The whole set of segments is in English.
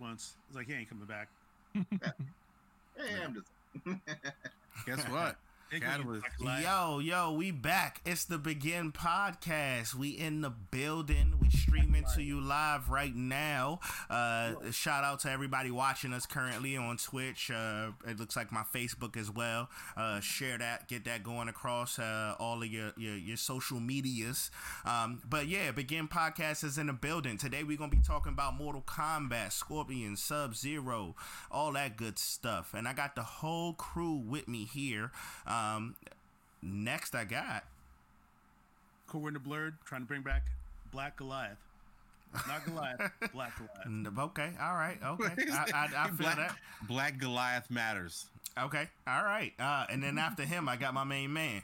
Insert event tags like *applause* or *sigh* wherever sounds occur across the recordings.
once. It's like he ain't coming back. Hey, I'm just. Guess what? They gonna use Catalyst. Yo, yo, we back. It's the Begin Podcast. We in the building. We streaming to you live right now. Uh, shout out to everybody watching us currently on Twitch. Uh, it looks like my Facebook as well. Uh, share that, get that going across uh, all of your, your your social medias. Um, but yeah, Begin Podcast is in the building. Today we're gonna be talking about Mortal Kombat, Scorpion, Sub Zero, all that good stuff. And I got the whole crew with me here. Um, next, I got Cool in the blurred, trying to bring back Black Goliath. Not Goliath, *laughs* Black Goliath. Okay, all right, *laughs* okay. I, I, I feel Black, that. Black Goliath matters. Okay, all right. Uh, and then after him, I got my main man.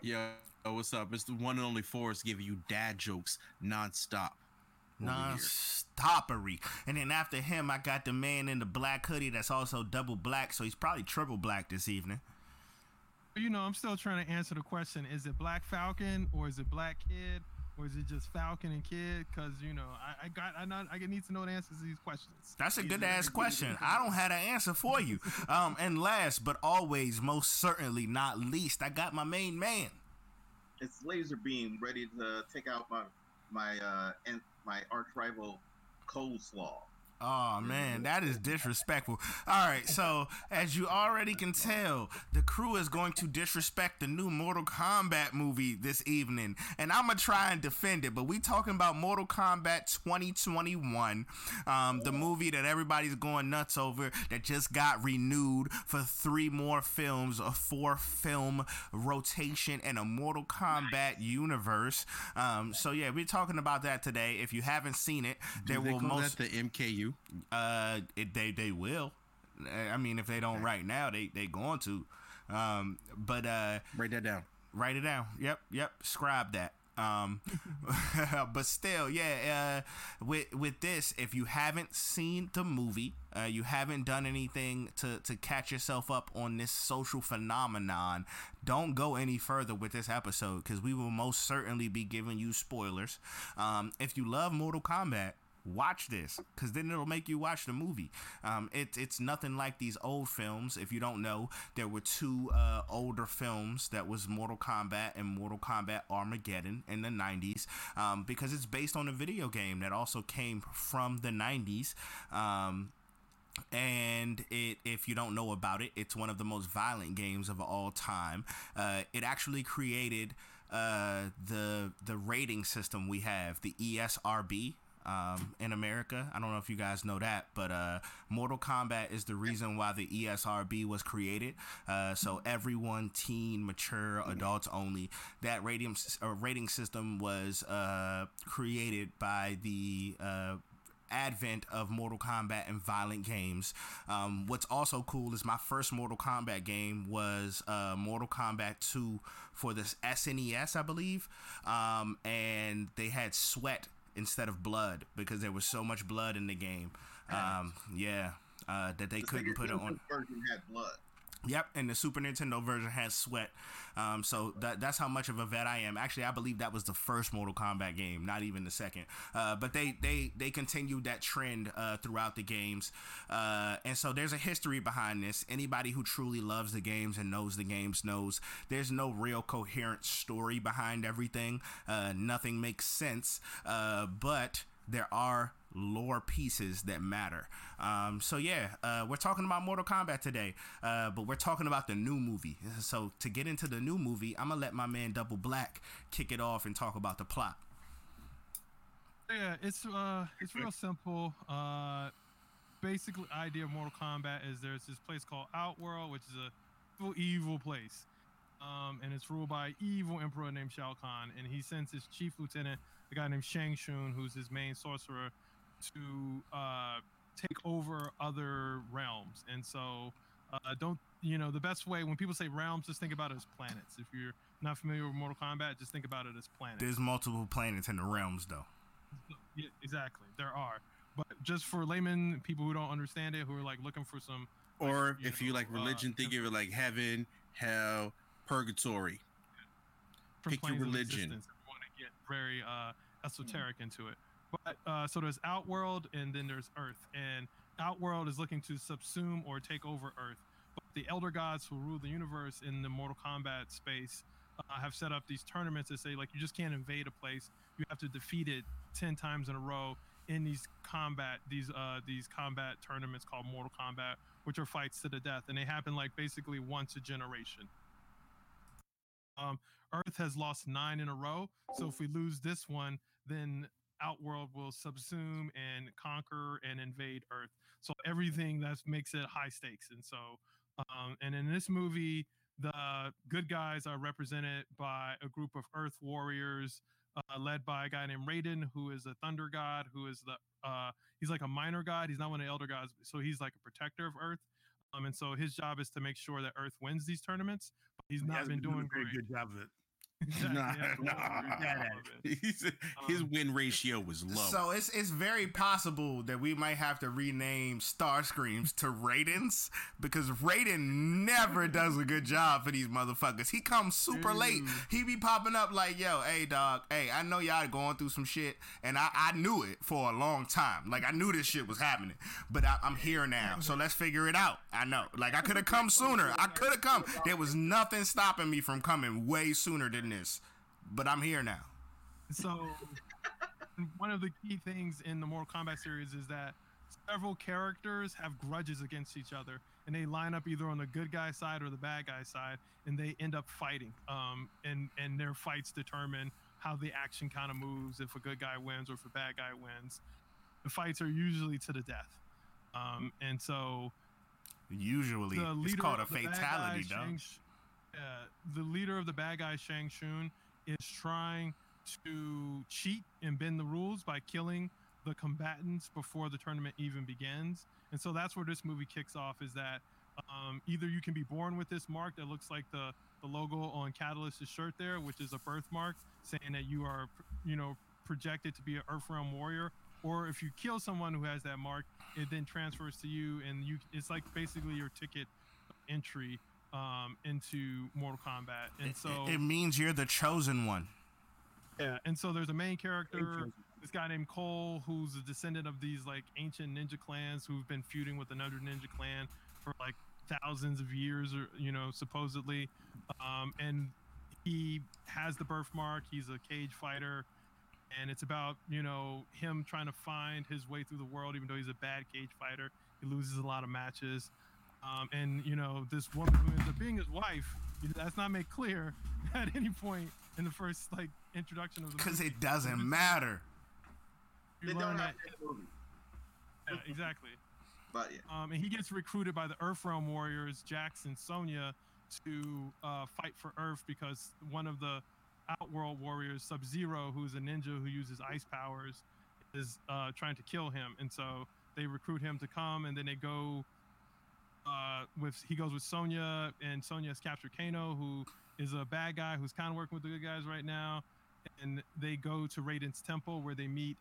Yo, what's up? It's the one and only Forrest giving you dad jokes nonstop. over here. Non-stoppery. And then after him, I got the man in the black hoodie that's also double black, so he's probably triple black this evening. You know, I'm still trying to answer the question: Is it Black Falcon or is it Black Kid or is it just Falcon and Kid? Because you know, I, I got I not I need to know the answers to these questions. That's a good ass question. I don't have an answer for you. *laughs* Um, and last but always, most certainly not least, I got my main man. It's laser beam ready to take out my my uh and my arch rival coleslaw. Oh man, that is disrespectful. All right, so as you already can tell, the crew is going to disrespect the new Mortal Kombat movie this evening, and I'm gonna try and defend it. But we talking about Mortal Kombat 2021, um, the movie that everybody's going nuts over that just got renewed for three more films, a four film rotation, and a Mortal Kombat universe. Um, so yeah, we're talking about that today. If you haven't seen it, there will most the MKU? Uh, it, they they will. I mean, if they don't right now, they they going to. Um, but uh, Write that down. write it down. Yep, yep. Scribe that. Um, *laughs* but still, yeah. Uh, with with this, if you haven't seen the movie, uh, you haven't done anything to to catch yourself up on this social phenomenon. Don't go any further with this episode because we will most certainly be giving you spoilers. Um, if you love Mortal Kombat, watch this because then it'll make you watch the movie. Um, it, it's nothing like these old films. If you don't know, there were two uh, older films that was Mortal Kombat and Mortal Kombat Armageddon in the 90s um, because it's based on a video game that also came from the 90s. Um, and it if you don't know about it it's one of the most violent games of all time uh, it actually created uh, the the rating system we have the ESRB um, in America. I don't know if you guys know that, but uh, Mortal Kombat is the reason why the ESRB was created. Uh, so everyone, teen, mature, adults only. That rating uh, rating system was uh, created by the uh, advent of Mortal Kombat and violent games. Um, what's also cool is my first Mortal Kombat game was uh, Mortal Kombat 2 for this SNES, I believe. Um, and they had sweat instead of blood because there was so much blood in the game. Um, yeah. Uh, that they The couldn't put it on. Had blood. Yep, and the Super Nintendo version has sweat. Um, so that that's how much of a vet I am. Actually, I believe that was the first Mortal Kombat game, not even the second. Uh, but they they they continued that trend uh, throughout the games, uh, and so there's a history behind this. Anybody who truly loves the games and knows the games knows there's no real coherent story behind everything. Uh, nothing makes sense, uh, but there are lore pieces that matter. Um, so yeah, uh, we're talking about Mortal Kombat today, uh, but we're talking about the new movie. So to get into the new movie, I'm gonna let my man Double Black kick it off and talk about the plot. Yeah, it's uh, it's real simple. Uh, basically, idea of Mortal Kombat is there's this place called Outworld, which is a evil, evil place, um, and it's ruled by an evil emperor named Shao Kahn, and he sends his chief lieutenant, a guy named Shang Tsung, who's his main sorcerer, to uh, take over other realms. And so, uh, don't you know the best way when people say realms, just think about it as planets. If you're not familiar with Mortal Kombat, just think about it as planets. There's multiple planets in the realms, though. Yeah, exactly. There are. But just for laymen, people who don't understand it, who are like looking for some. like, Or if you know, like uh, religion, think of it like heaven, hell, purgatory. different pick your religion. existence if you want to get very uh, esoteric into it. But uh, so there's Outworld and then there's Earth, and Outworld is looking to subsume or take over Earth. But the Elder Gods who rule the universe in the Mortal Kombat space uh, have set up these tournaments that say like you just can't invade a place; you have to defeat it ten times in a row in these combat these uh these combat tournaments called Mortal Kombat, which are fights to the death, and they happen like basically once a generation. Um, Earth has lost nine in a row. So if we lose this one, then Outworld will subsume and conquer and invade Earth. So everything that makes it high stakes. And so, um, and in this movie, the good guys are represented by a group of Earth warriors, uh, led by a guy named Raiden, who is a thunder god, who is the uh, he's like a minor god. He's not one of the elder gods, so he's like a protector of Earth. Um, and so his job is to make sure that Earth wins these tournaments. But he's He not has been doing a very great. good job of it. Exactly, Nah, he hasn't done a nah. very good job of it. He's- his Um, win ratio was low. So it's it's very possible that we might have to rename Star Screams to Raidens because Raiden never does a good job for these motherfuckers. He comes super late. He be popping up like, yo, hey dog, hey, I know y'all going through some shit, and I, I knew it for a long time. Like I knew this shit was happening, but I, I'm here now, so let's figure it out. I know, like I could have come sooner. I could have come. There was nothing stopping me from coming way sooner than this, but I'm here now. So *laughs* one of the key things in the Mortal Kombat series is that several characters have grudges against each other, and they line up either on the good guy side or the bad guy side, and they end up fighting. Um, and and their fights determine how the action kind of moves, if a good guy wins or if a bad guy wins. The fights are usually to the death. Um, and so Usually, the it's called a of the bad fatality, guy, dog. Shang Sh- uh, the leader of the bad guy, Shang Tsung, is trying to cheat and bend the rules by killing the combatants before the tournament even begins. And so that's where this movie kicks off. Is that um, either you can be born with this mark that looks like the the logo on Catalyst's shirt there, which is a birthmark saying that you are, you know, projected to be an Earthrealm warrior, or if you kill someone who has that mark, it then transfers to you, and you it's like basically your ticket entry um, into Mortal Kombat. And so it, it means you're the chosen one. yeah, and so there's a main character, this guy named Cole, who's a descendant of these like ancient ninja clans who've been feuding with another ninja clan for like thousands of years, or you know, supposedly. Um, and he has the birthmark. He's a cage fighter, and it's about you know him trying to find his way through the world, even though he's a bad cage fighter. He loses a lot of matches. Um, and you know this woman who ends up being his wife. That's not made clear *laughs* at any point in the first like introduction of the Because it doesn't matter. You They don't have to in the movie. *laughs* yeah, exactly. But yeah. Um, and he gets recruited by the Earthrealm warriors, Jax and Sonya, to uh, fight for Earth because one of the Outworld warriors, Sub Zero, who's a ninja who uses ice powers, is uh, trying to kill him. And so they recruit him to come, and then they go uh, with he goes with Sonya, and Sonya has captured Kano, who is a bad guy who's kind of working with the good guys right now. And they go to Raiden's temple where they meet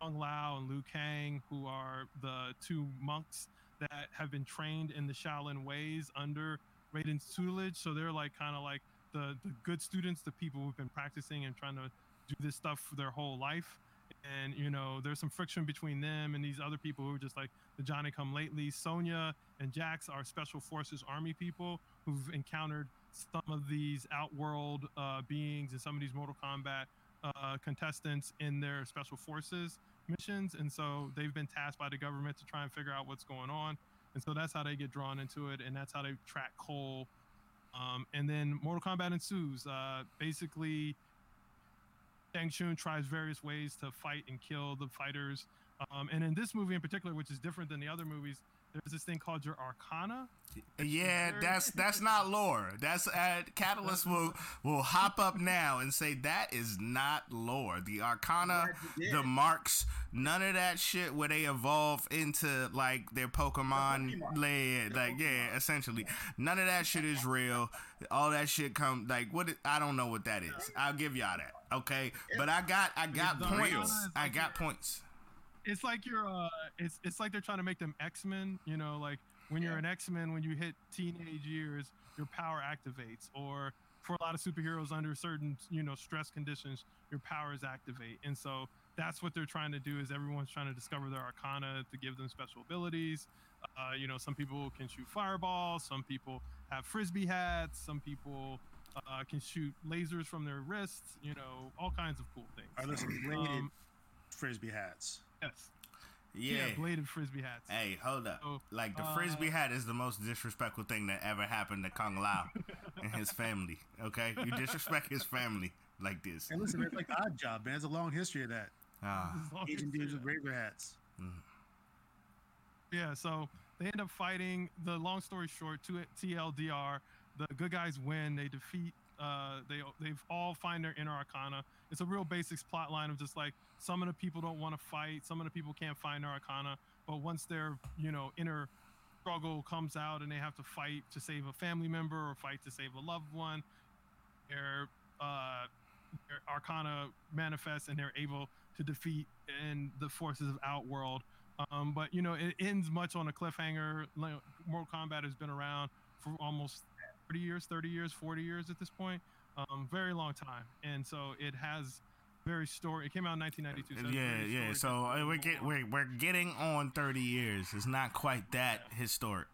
Kung Lao and Liu Kang, who are the two monks that have been trained in the Shaolin ways under Raiden's tutelage. So they're like kind of like the, the good students, the people who've been practicing and trying to do this stuff for their whole life. And you know, there's some friction between them and these other people who are just like the Johnny come lately. Sonya and Jax are special forces army people who've encountered some of these outworld uh, beings and some of these Mortal Kombat uh, contestants in their special forces missions, and so they've been tasked by the government to try and figure out what's going on, and so that's how they get drawn into it, and that's how they track Cole. Um, and then Mortal Kombat ensues. Uh, basically, Shang Tsung tries various ways to fight and kill the fighters. Um, and in this movie in particular, which is different than the other movies, there's this thing called your Arcana. Yeah, very- that's *laughs* that's not lore. That's uh, Catalyst will will hop up now and say that is not lore. The Arcana, Glad the marks, none of that shit where they evolve into like their Pokemon Pokemon. layer. Their Like yeah, essentially, none of that shit is real. All that shit come like what? I don't know what that is. I'll give y'all that. Okay, but I got I got points. Arcana is I got points. It's like you're, uh, it's it's like they're trying to make them X Men. You know, like when you're Yeah. an X Men, when you hit teenage years, your power activates. Or for a lot of superheroes under certain, you know, stress conditions, your powers activate. And so that's what they're trying to do. Is everyone's trying to discover their Arcana to give them special abilities. Uh, you know, some people can shoot fireballs. Some people have frisbee hats. Some people uh, can shoot lasers from their wrists. You know, all kinds of cool things. Are there some bladed Um, frisbee hats? yes. Yeah. bladed frisbee hats. Hey, hold up. So, Like the uh, frisbee hat is the most disrespectful thing that ever happened to Kung Lao and his family. Okay, you disrespect his family like this. And listen, it's like Oddjob, man. There's a long history of that. Ah, As Asian dudes with razor hats. Yeah, so they end up fighting. The long story short, to TLDR, the good guys win. They defeat. Uh, they they've all find their inner arcana. It's a real basics plot line of just like some of the people don't want to fight, some of the people can't find their arcana, but once their you know inner struggle comes out and they have to fight to save a family member or fight to save a loved one, their uh, their arcana manifests and they're able to defeat and the forces of Outworld. Um, but you know, it ends much on a cliffhanger. Mortal Kombat has been around for almost 30 years, 30 years, 40 years at this point. Um, very long time, and so it has very story. It came out in 1992. So yeah, yeah. So uh, we're get, we're we're getting on thirty years. It's not quite that historic.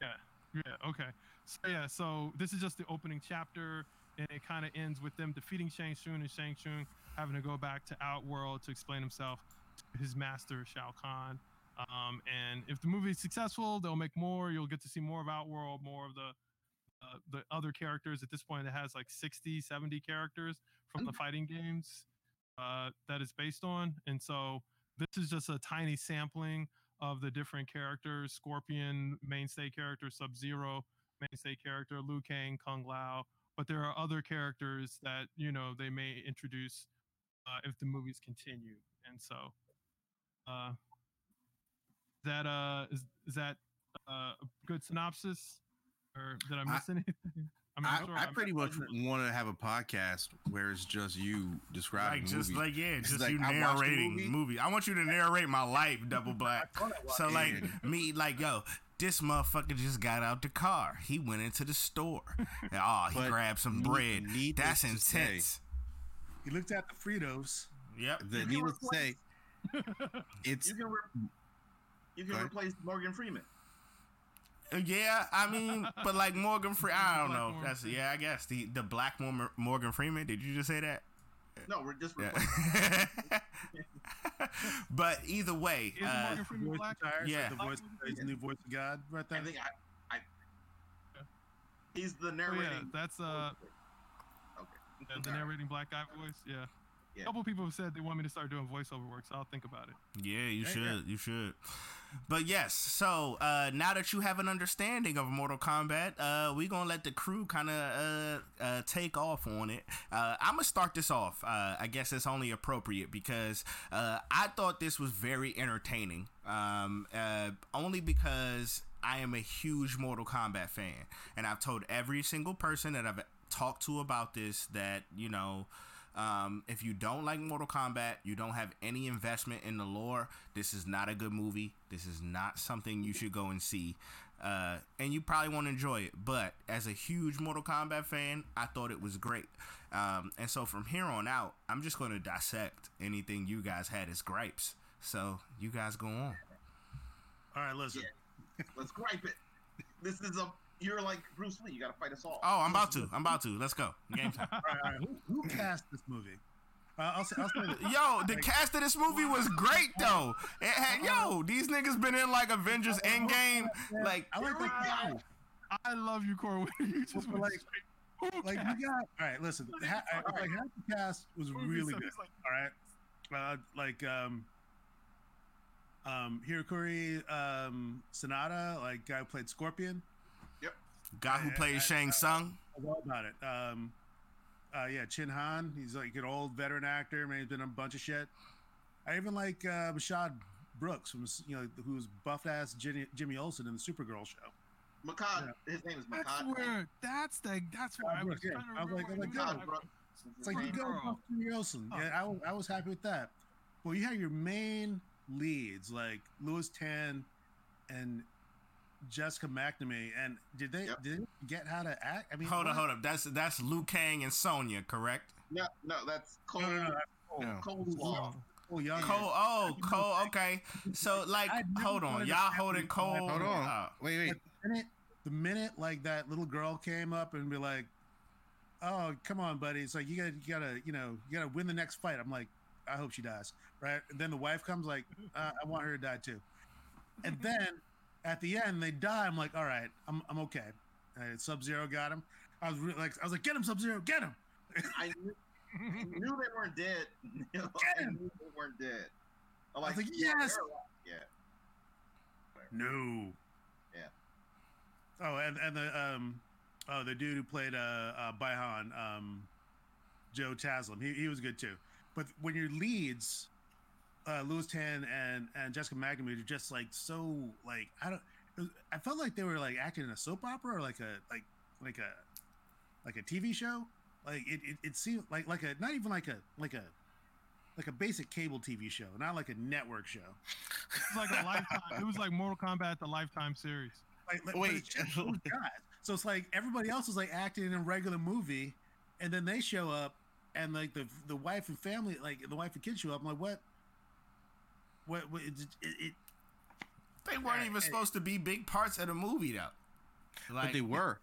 Yeah, yeah, okay. So yeah, so this is just the opening chapter, and it kind of ends with them defeating Shang Tsung and Shang Tsung having to go back to Outworld to explain himself to his master Shao Kahn. Um, and if the movie is successful, they'll make more. You'll get to see more of Outworld, more of the uh, the other characters. At this point, it has like 60, 70 characters from the fighting games uh, that it's based on. And so this is just a tiny sampling of the different characters Scorpion, mainstay character, Sub Zero, mainstay character, Liu Kang, Kung Lao. But there are other characters that, you know, they may introduce uh, if the movies continue. And so, uh, that uh, is, is that uh, a good synopsis? Or did I I- anything? I'm I, sure. I I'm- pretty much want to have a podcast where it's just you describing Like just movies. like yeah, just like, you I the narrating movie. movie. I want you to narrate my life, Double *laughs* Black. So like And- *laughs* me, like yo, this motherfucker just got out the car. He went into the store. *laughs* Oh, he But grabbed some bread. That's to say- intense. He looked at the Fritos. Yep. the You can needless to say, it's You can re- you can replace Morgan Freeman. Yeah, I mean, but like Morgan Freeman, I don't Black know. Morgan That's Freeman. yeah, I guess the the black Morgan Freeman. Did you just say that? No, we're just Yeah. *laughs* but either way, Is uh, Morgan Freeman Voice black? retired, Yeah. The voice, he's the new voice of God right I there. think I, I he's the Oh, narrating. yeah, that's uh, okay. the, the narrating black guy voice. Yeah. Yeah. A couple people have said they want me to start doing voiceover work, so I'll think about it. Yeah, you Yeah, should. yeah. You should. But yes, so uh, now that you have an understanding of Mortal Kombat, uh, we gonna let the crew kind of uh, uh, take off on it. Uh, I'm gonna start this off. Uh, I guess it's only appropriate because uh, I thought this was very entertaining. Um, uh, only because I am a huge Mortal Kombat fan, and I've told every single person that I've talked to about this that you know. Um, if you don't like Mortal Kombat, you don't have any investment in the lore. This is not a good movie. This is not something you should go and see. Uh, and you probably won't enjoy it. But as a huge Mortal Kombat fan, I thought it was great. Um, and so from here on out, I'm just going to dissect anything you guys had as gripes. So you guys go on. All right, listen. Let's gripe it. This is a you're like Bruce Lee. You got to fight us all. Oh, I'm about to. I'm about to. Let's go. Game time. *laughs* All right, all right. Who, who cast this movie? Uh, I'll say, I'll say. *laughs* Yo, the cast of this movie was great though. It had yo, these niggas been in like Avengers Endgame. Like I like that. guy. I love you, Corwin. *laughs* You just Well, went like- Who Like cast? you got. All right, listen. Ha, all right, like half the cast was really good. like- All right, uh, like um, um, Hiroyuki um, Sanada, like guy who played Scorpion. Guy who plays Shang Tsung. I know about it. Um, uh, yeah, Chin Han. He's like an old veteran actor. Man, he's been in a bunch of shit. I even like uh, Rashad Brooks, from you know, who's buff ass Jimmy, Jimmy Olsen in the Supergirl show. Mehcad, his name is Mehcad. That's where. That's the. That's where I was Yeah, trying to I was like- remember. I'm like, what yo, it Mehcad was. It's like you go buff Jimmy Olsen. Oh. Yeah, I, I was happy with that. Well, you had your main leads like Lewis Tan and Jessica McNamee, and did they Yep. did they get how to act? I mean, Hold up, what? hold up. That's that's Liu Kang and Sonya, correct? No, no, that's Cole. No, no, no, that's No. Cole Slaw. Cole Young. Cole. Oh, Cole. Okay. So like, hold on, y'all have holding these Cole. Hold on. uh, Wait, wait. the minute, the minute like that little girl came up and be like, "Oh, come on, buddy!" It's like you gotta, you gotta, you know, you gotta win the next fight. I'm like, I hope she dies, right? And then the wife comes like, uh, I want her to die too. And *laughs* then at the end they die. I'm like, all right, I'm, I'm okay. Sub Zero got him. I was really like, I was like, get him, Sub Zero, get him. *laughs* I knew, I knew they weren't dead. You *laughs* know, I Get him. knew they weren't dead. I'm I was like, yes. Yeah. No. Yeah. Oh, and and the um, oh the dude who played uh, uh Bi-Han, um, Joe Taslim, he he was good too. But when your leads, uh, Lewis Tan and and Jessica McNamee are just like so like I don't, was- I felt like they were like acting in a soap opera or like a like like a like a TV show. Like it, it, it seemed like like a not even like a like a like a basic cable TV show, not like a network show. It was like a lifetime. It was like Mortal Kombat, the Lifetime series. Like, like, Wait. it's just those guys. *laughs* So it's like everybody else is like acting in a regular movie, and then they show up, and like the the wife and family, like the wife and kids show up. I'm like, what? What? what it, it, it, They weren't even supposed to be big parts of the movie though. Like But they were.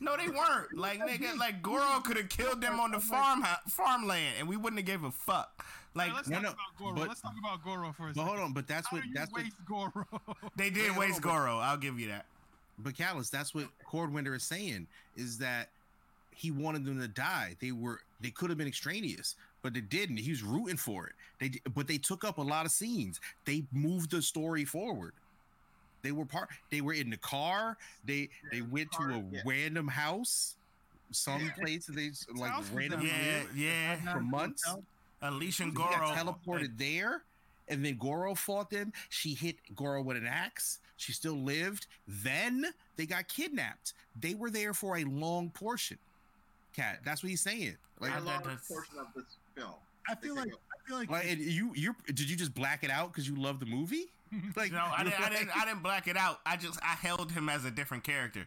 No, they weren't. *laughs* Like nigga, like Goro could have killed them on the *laughs* farm farmland, and we wouldn't have gave a fuck. Like Hey, let's talk no, about Goro. but- let's talk about Goro for a But hold on. But that's How what do you that's what. waste Goro? *laughs* they did Wait, waste on, but- Goro. I'll give you that. But Callus, that's what Cordwinder is saying is that he wanted them to die. They were they could have been extraneous, but they didn't. He was rooting for it. They but they took up a lot of scenes. They moved the story forward. They were part. They were in the car. They they went to car, a yeah. random house, some Yeah. place that they *laughs* like house random Yeah, yeah. for uh-huh. months. Unleashing He Goro. got teleported there, and then Goro fought them. She hit Goro with an axe. She still lived. Then they got kidnapped. They were there for a long portion. Cat, that's what he's saying. Like, a that- large that's- portion of this film. I feel like I feel like, like you, you did you just black it out because you love the movie? *laughs* Like, No, I didn't, I didn't. I *laughs* didn't black it out. I just I held him as a different character.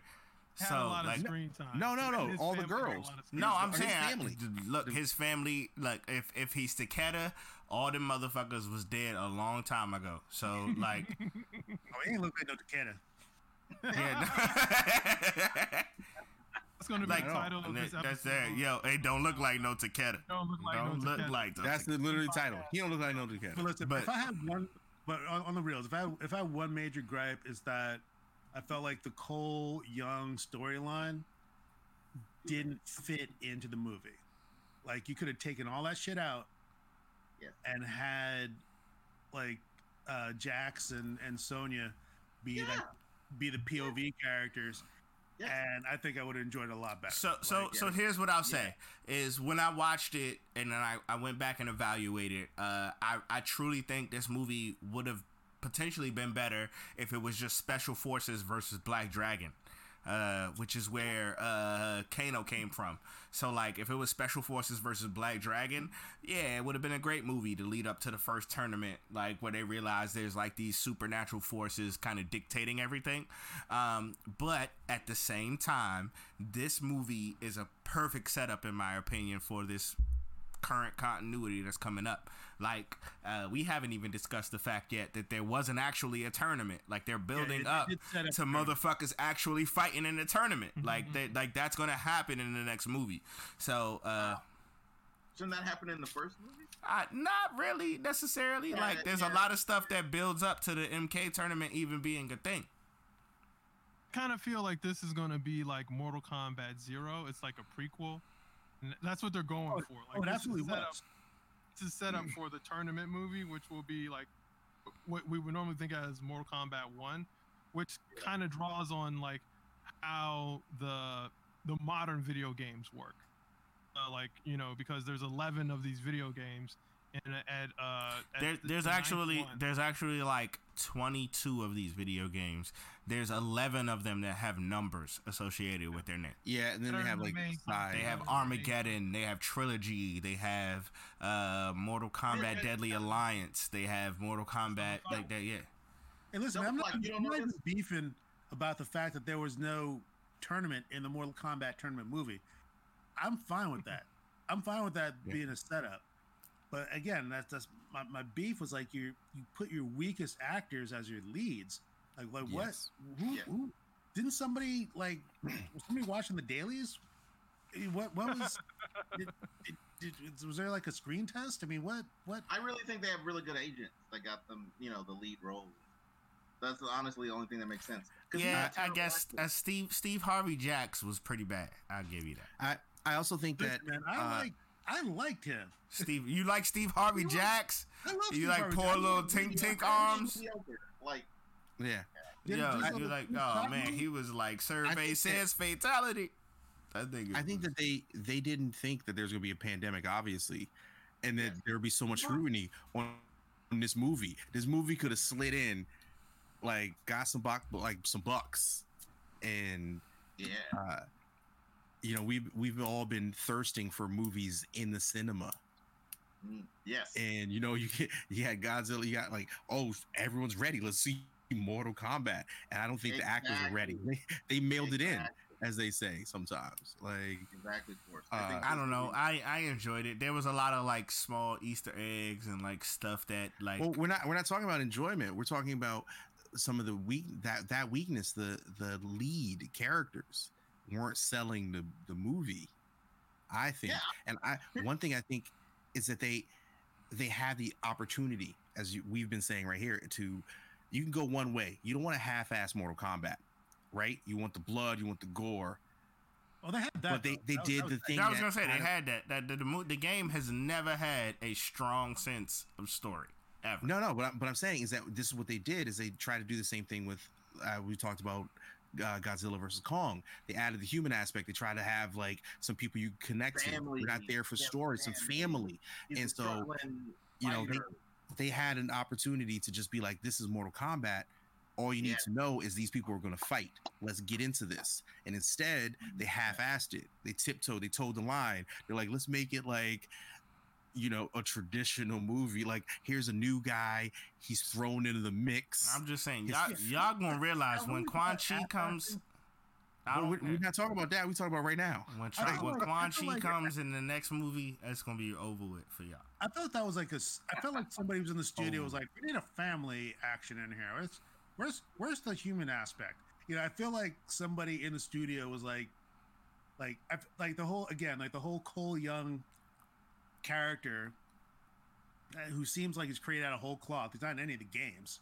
Had So a lot like, of screen time. no, no, no, all the family had a girls. lot of screen no, I'm Or his saying I- look, his family. Like if if he's Takeda, all the motherfuckers was dead a long time ago. So like, *laughs* oh, he ain't look like no Takeda. yeah. That's going to be like the title of this that- episode. that's that. Yo, it don't look like no Takeda. Don't look like Don't no look Takeda. like no That's the Takeda. literally title. He don't look like no Takeda. But listen, But- if I had one, but on, on the reals, if I if I had one major gripe is that I felt like the Cole Young storyline didn't fit into the movie. Like you could have taken all that shit out, Yes. and had like uh, Jax and and Sonya be Yeah. like be the POV characters, Yes. and I think I would have enjoyed it a lot better. So so Like, so here's what I'll say is when I watched it and then I, I went back and evaluated, uh, I I truly think this movie would have potentially been better if it was just Special Forces versus Black Dragon. Uh, which is where uh, Kano came from. So, like, if it was Special Forces versus Black Dragon, yeah, it would have been a great movie to lead up to the first tournament, like where they realize there's like these supernatural forces kind of dictating everything. Um, but at the same time, this movie is a perfect setup, in my opinion, for this current continuity that's coming up. Like, uh, we haven't even discussed the fact yet that there wasn't actually a tournament. Like, they're building it- up it up to a motherfuckers actually fighting in the tournament. like, that, like that's gonna happen in the next movie. So, uh, Shouldn't that happen in the first movie? Uh, not really necessarily. Yeah, like, there's a lot of stuff that builds up to the MK tournament even being a thing. kind of feel like this is gonna be like Mortal Kombat Zero. It's like a prequel. And that's what they're going Oh, for. Like oh, this is absolutely set up- was. This is set up for the tournament movie, which will be like what we would normally think as Mortal Kombat One, which kind of draws on like how the the modern video games work. Uh, like you know, because there's 11 of these video games, and at uh, at There, the- there's the actually one- there's actually like 22 of these video games. There's 11 of them that have numbers associated with their name. Yeah, and then they have like main- side. They have Armageddon. They have Trilogy. They have uh, Mortal Kombat yeah, Deadly yeah. Alliance. They have Mortal Kombat like that. Yeah. And listen, Double I'm not, Fine, you I'm know not even this? beefing about the fact that there was no tournament in the Mortal Kombat tournament movie. I'm fine with that. I'm fine with that Yeah. being a setup. But again, that's that's my, my beef was like you you put your weakest actors as your leads. Like like what? Who, Yeah. who didn't somebody like was somebody watching the dailies? Eh, What what was *laughs* did, did, did, was there like a screen test? I mean, what what I really think they have really good agents that got them, you know, the lead role. That's honestly the only thing that makes sense. Yeah, I guess actor. uh, Steve Steve Harvey Jax was pretty bad. I'll give you that. I I also think that man, I uh, like I liked him. Steve, you like Steve Harvey Jax? I love You Steve like Harvey poor Jackson. little tink Yeah, tink arms? think he's mediocre. Like, yeah. Did- Yo, you on like, oh man, he was like survey that- says fatality. I think. I think that they they didn't think that there's gonna be a pandemic, obviously, and that there would be so much scrutiny on, on this movie. This movie could have slid in, like got some buck, like some bucks, and yeah, uh, you know we've we've all been thirsting for movies in the cinema, Mm, yes. and you know *laughs* you get you had Godzilla, you got like oh everyone's ready, let's see Mortal Kombat, and I don't think the actors are ready. They, *laughs* they mailed it in, as they say sometimes. Like Exactly, Forrest. Uh, think I don't know. I I enjoyed it. There was a lot of like small Easter eggs and like stuff that like. well we're not we're not talking about enjoyment we're talking about some of the weak that that weakness the the lead characters weren't selling the the movie i think Yeah. and i one thing i think is that they they have the opportunity as you, we've been saying right here to you can go one way you don't want a half-ass mortal kombat right you want the blood you want the gore Oh, they had that. but they they That did that the was- thing I was gonna say they of- had that. That the, the the game has never had a strong sense of story ever. No, no. But I'm, but I'm saying is that this is what they did is they try to do the same thing with uh, we talked about uh, Godzilla versus Kong. They added the human aspect. They try to have like some people you connect Family. to. We're not there for Yeah, story, some family. family. He's and so, you know, they- They had an opportunity to just be like, "This is Mortal Kombat." All you need Yeah. to know is these people are going to fight. Let's get into this. And instead, they half-assed it. They tiptoed. They told the line. They're like, "Let's make it like." You know a traditional movie like here's a new guy he's thrown into the mix I'm just saying, y'all y'all gonna realize when Quan Chi *laughs* comes. Well, we're, care. we're not talking about that. We're talking about right now. When, I Chi- when like- Quan Chi like- comes in the next movie, that's gonna be over with for y'all. I thought that was like a i felt like somebody was in the studio Oh. was like, we need a family action in here. Where's where's where's the human aspect? You know, I feel like somebody in the studio was like, like I f like the whole again like the whole Cole Young character, uh, who seems like he's created out of whole cloth. He's not in any of the games.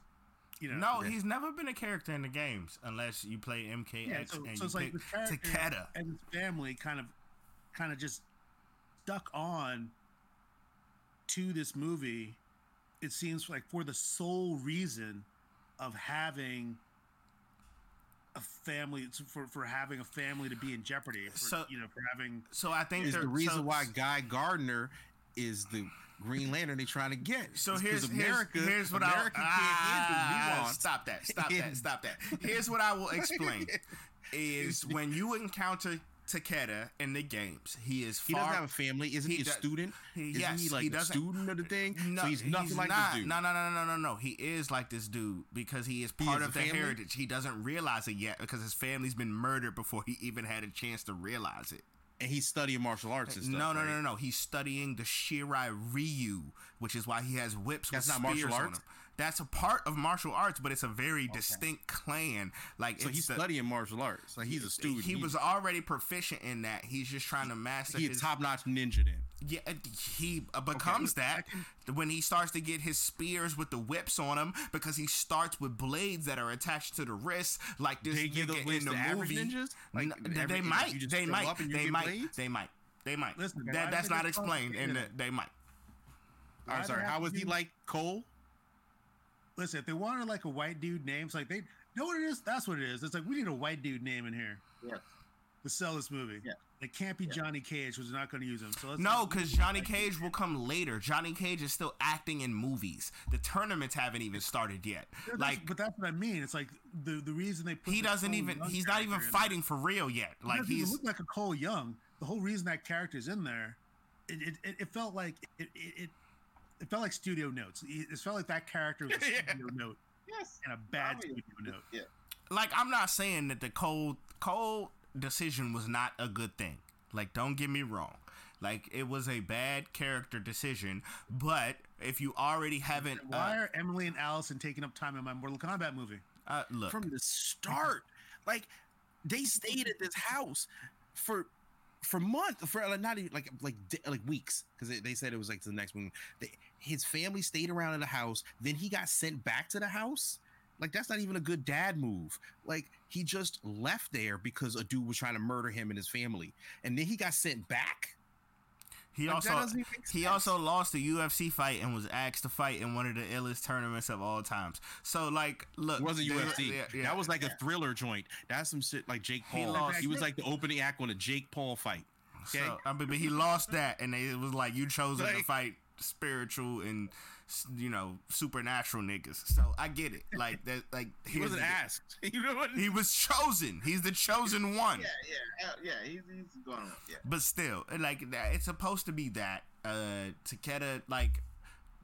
You know. No, yeah. he's never been a character in the games unless you play MKX Yeah, so, and so you it's like pick the Takeda. and his family kind of, kind of just stuck on to this movie. It seems like for the sole reason of having a family for for having a family to be in jeopardy. For, So- you know, for having So I think Is the reason so- why Guy Gardner is the Green Lantern they're trying to get. So here's America. here's, here's what America I can't ah, stop that stop that *laughs* stop that. Here's what I will explain: is *laughs* when you encounter Takeda in the games, he is He doesn't have a family. Isn't he, he a does- student? he- Isn't yes, he like he a student of the thing? No, so he's nothing like not. this dude. No, no, no, no, no, no. He is like this dude because he is He part is of the family? heritage. He doesn't realize it yet because his family's been murdered before he even had a chance to realize it. And he's studying martial arts and stuff. no, no, right? no, no, no. He's studying the Shirai Ryu, which is why he has whips That's with not martial arts? That's a part of martial arts, but it's a very distinct clan. Like So he's the- studying martial arts. Like he's a student. He was already proficient in that. He's just trying to master he a top notch ninja then. Yeah, he uh, becomes I that can- when he starts to get his spears with the whips on him because he starts with blades that are attached to the wrists, like this They nigga blades in the movie. ninjas? Like, N- they- every- they might, they might, up and you they might, blades? they might, they might. Listen, that, that's not explained, and concentrate they might. Why I'm sorry. How was he like Cole? Listen, if they wanted like a white dude name, it's like they know what it is. That's what it is. It's like we need a white dude name in here Yes. to sell this movie. Yeah. It can't be Yeah. Johnny Cage because they're not going to use him. So let's No, because Johnny Cage will come later. Johnny Cage is still acting in movies. The tournaments haven't even started yet. Yeah, that's- Like but that's what I mean. It's like the the reason they put he doesn't even. Young He's not even character there- fighting for real yet. Like doesn't he's look like a Cole Young. The whole reason that character's in there, it it, it, it felt like it, it it it felt like studio notes. It it felt like that character was a *laughs* Yeah. studio note Yes. and a bad oh, Obviously. studio note. Yeah. like I'm not saying that the Cole Cole decision was not a good thing. Like don't get me wrong. Like it was a bad character decision, but if you already haven't Why uh, are Emily and Allison taking up time in my Mortal Kombat movie? uh, look from the start. Like they stayed at this house for for months, for like, not even like like like weeks, because they, they said it was like to the next one. They, his family stayed around in the house. Then he got sent back to the house. Like that's not even a good dad move. Like he just left there because a dude was trying to murder him and his family, and then he got sent back. he Like, also doesn't even make he also lost a UFC fight and was asked to fight in one of the illest tournaments of all times. So like look It wasn't they- UFC. yeah, yeah. That was like a thriller joint. That's some shit like Jake Paul. He Paul. lost- He, was like the opening act on a Jake Paul fight. Okay. So, I mean, but he lost that, and it was like you chose him to fight spiritual and you know supernatural niggas. So I get it. Like *laughs* that. Like he wasn't asked. *laughs* You know what? He was chosen. He's the chosen one. Yeah, yeah, yeah. He's he's going. Yeah. But still, like that, it's supposed to be that. Uh, Takeda like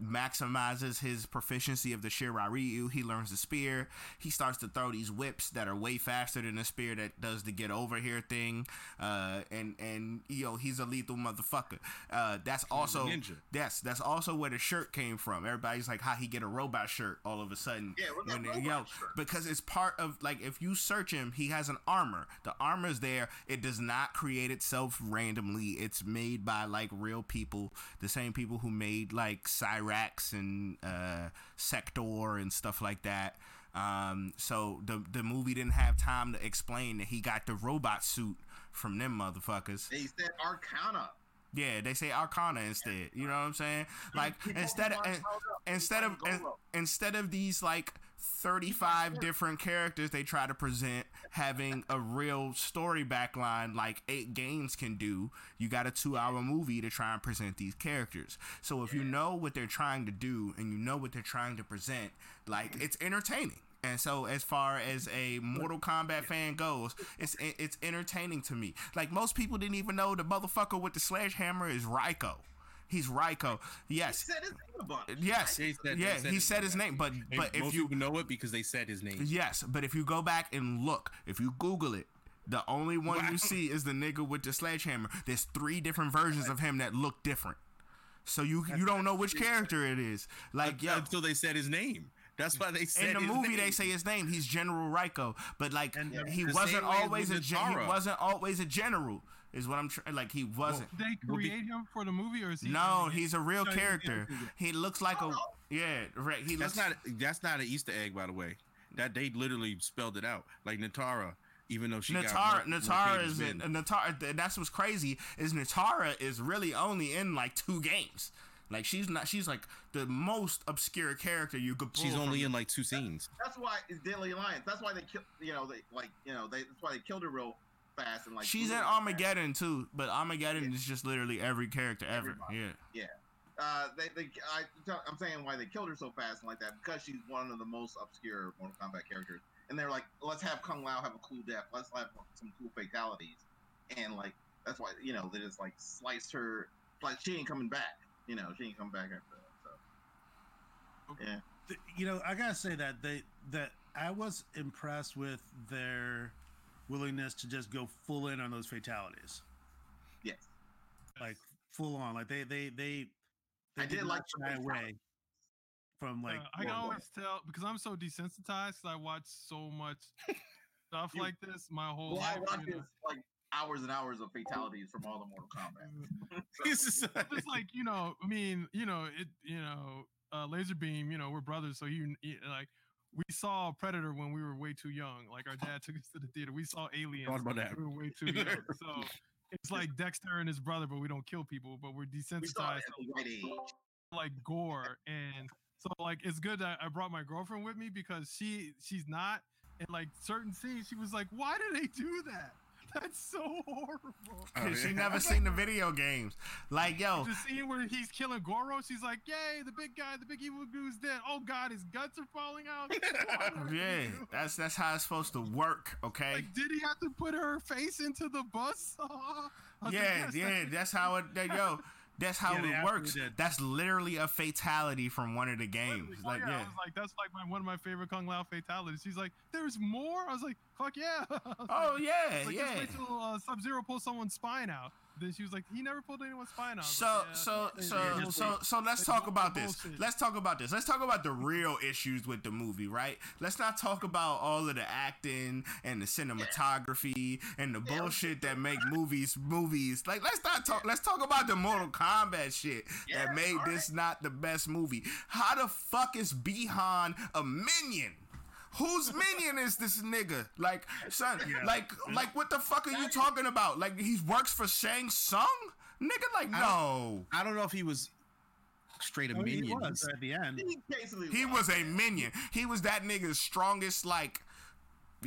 maximizes his proficiency of the Shirai Ryu. He learns the spear. He starts to throw these whips that are way faster than the spear that does the get over here thing. Uh, and and yo, he's a lethal motherfucker. Uh, that's also ninja. yes, that's also where the shirt came from. Everybody's like, how he get a robot shirt all of a sudden? Yeah, what's that When- robot yo, shirt? because it's part of like if you search him, he has an armor. The armor's there. It does not create itself randomly. It's made by like real people, the same people who made like Cyrax and uh, Sector and stuff like that. Um, so the the movie didn't have time to explain that he got the robot suit from them motherfuckers. They said Arcana. Yeah, they say Arcana instead. You know what I'm saying? Like instead of Pokemon in- showed up. He instead of played in- Goro. instead of these like 35 different characters they try to present having a real story backline like eight games can do. You got a two hour movie to try and present these characters. So if you know what they're trying to do and you know what they're trying to present like it's entertaining. And so, as far as a Mortal Kombat fan goes, it's it's entertaining to me. Like most people didn't even know the motherfucker with the sledgehammer is Reiko. He's Reiko. He Yes, said his name yes, He said- yeah. they said He his said his name, but And but if you know it because they said his name. yes, but if you go back and look, if you Google it. The only one Wow. you see is the nigga with the sledgehammer. There's three different versions of him that look different. So you you don't know which character it is. Like yo, until they said his name. That's why they said in the his movie name. they say his name. He's General Reiko, but like And- he wasn't same way as always a gen- he wasn't always a general. Is what I'm trying. Like he wasn't. Did they Well, be- create him for the movie, or is he? no, he's a real No, he's a character. character. He looks like a yeah. Right. He That's looks not that's not an Easter egg, by the way. That they literally spelled it out. Like Nitara, even though she Nitara, got more- more Nitara pages is in, in. Nitara. That's what's crazy is Nitara is really only in like two games. Like she's not. She's like the most obscure character you could. Pull She's only from- in like two scenes. That's why it's Deadly Alliance. That's why they kill. You know, they like. You know, they. That's why they killed her real fast and like. She's blew in her fast. Armageddon too, but Armageddon is just literally every character ever. Everybody. Yeah. Uh, they, they, I, I'm saying why they killed her so fast and like that because she's one of the most obscure Mortal Kombat characters. And they're like, let's have Kung Lao have a cool death. Let's have some cool fatalities. And like, that's why you know they just like sliced her. Like she ain't coming back. You know, she ain't coming back after that. So yeah, you know, I gotta say that they that I was impressed with their willingness to just go full in on those fatalities, yes. like full on. Like they they they. they I did not like the shy away from like. Uh, I can always tell because I'm so desensitized. 'cause I watch so much stuff You- like this my whole Well, I life. watch you know. this like hours and hours of fatalities from all the Mortal Kombat. This *laughs* is- just like you know, I mean, you know, it, you know, uh, laser beam. You know, we're brothers, so you he- like. We saw Predator when we were way too young. Like our dad took us to the theater. We saw Aliens. Thought about that. We were way too *laughs* young. So it's like Dexter and his brother, but we don't kill people, but we're desensitized it at the right age. to like gore. And so like it's good that I brought my girlfriend with me because she she's not in like certain scenes. She was like, "Why did they do that? *laughs* That's so horrible." Oh, she *laughs* never seen the video games. Like, yo, The scene where he's killing Goro, she's like, "Yay, the big guy, the big evil dude's dead. Oh God, his guts are falling out." *laughs* What yeah, that's that's how it's supposed to work. Okay. Like, did he have to put her face into the bus? I was like, Yeah, "Yes, yeah, that's- that's how it. That, yo, that's how Yeah, it works. did. That's literally a fatality from one of the games. Oh, Like, yeah, I yeah. was like, that's like my one of my favorite Kung Lao fatalities. She's like, there's more. I was like, fuck yeah. Was *laughs* Oh like, yeah, like, yeah. Just wait till uh, Sub Zero pulls someone's spine out. Then she was like, he never pulled anyone's spine out. So like, yeah, so they- so so so let's They talk about they this. Let's talk about this. Let's talk about the real issues with the movie, right? Let's not talk about all of the acting and the cinematography and the bullshit that make movies movies. Like let's not talk let's talk about the Mortal Kombat shit Yeah, that made alright. this not the best movie. How the fuck is Bi-Han a minion? Whose minion is this nigga? Like, son, like, like, what the fuck are you talking about? Like, he works for Shang Tsung, nigga. Like, I no, I don't know if he was straight a Oh, he minion. was at the end. He he was a minion. He was that nigga's strongest like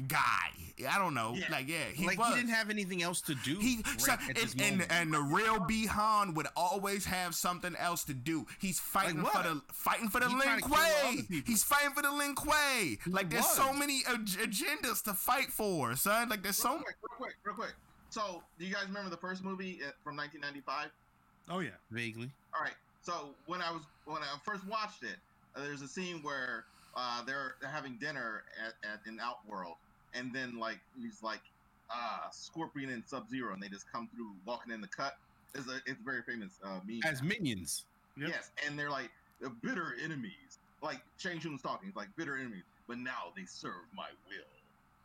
guy. I don't know. Yeah. Like, yeah, he like was. he didn't have anything else to do. He right so- at and, and and the real Bi-Han would always have something else to do. He's fighting Like for the fighting for the He Lin trying to kill other Kuei. He's fighting for the Lin Kuei. Like there's so many ag- agendas to fight for, son. Like there's Real so quick, real quick, real quick. So, do you guys remember the first movie uh, from 1995? Oh yeah. vaguely. All right. So when I was when I first watched it, uh, there's a scene where uh, they're, they're having dinner at, at in Outworld, and then like he's like uh, Scorpion and Sub Zero, and they just come through walking in the cut. It's a it's a very famous uh, meme. As minions. Yep. Yes, and they're like "They're bitter enemies. Like Shang Tsung's talking, like bitter enemies, but now they serve my will,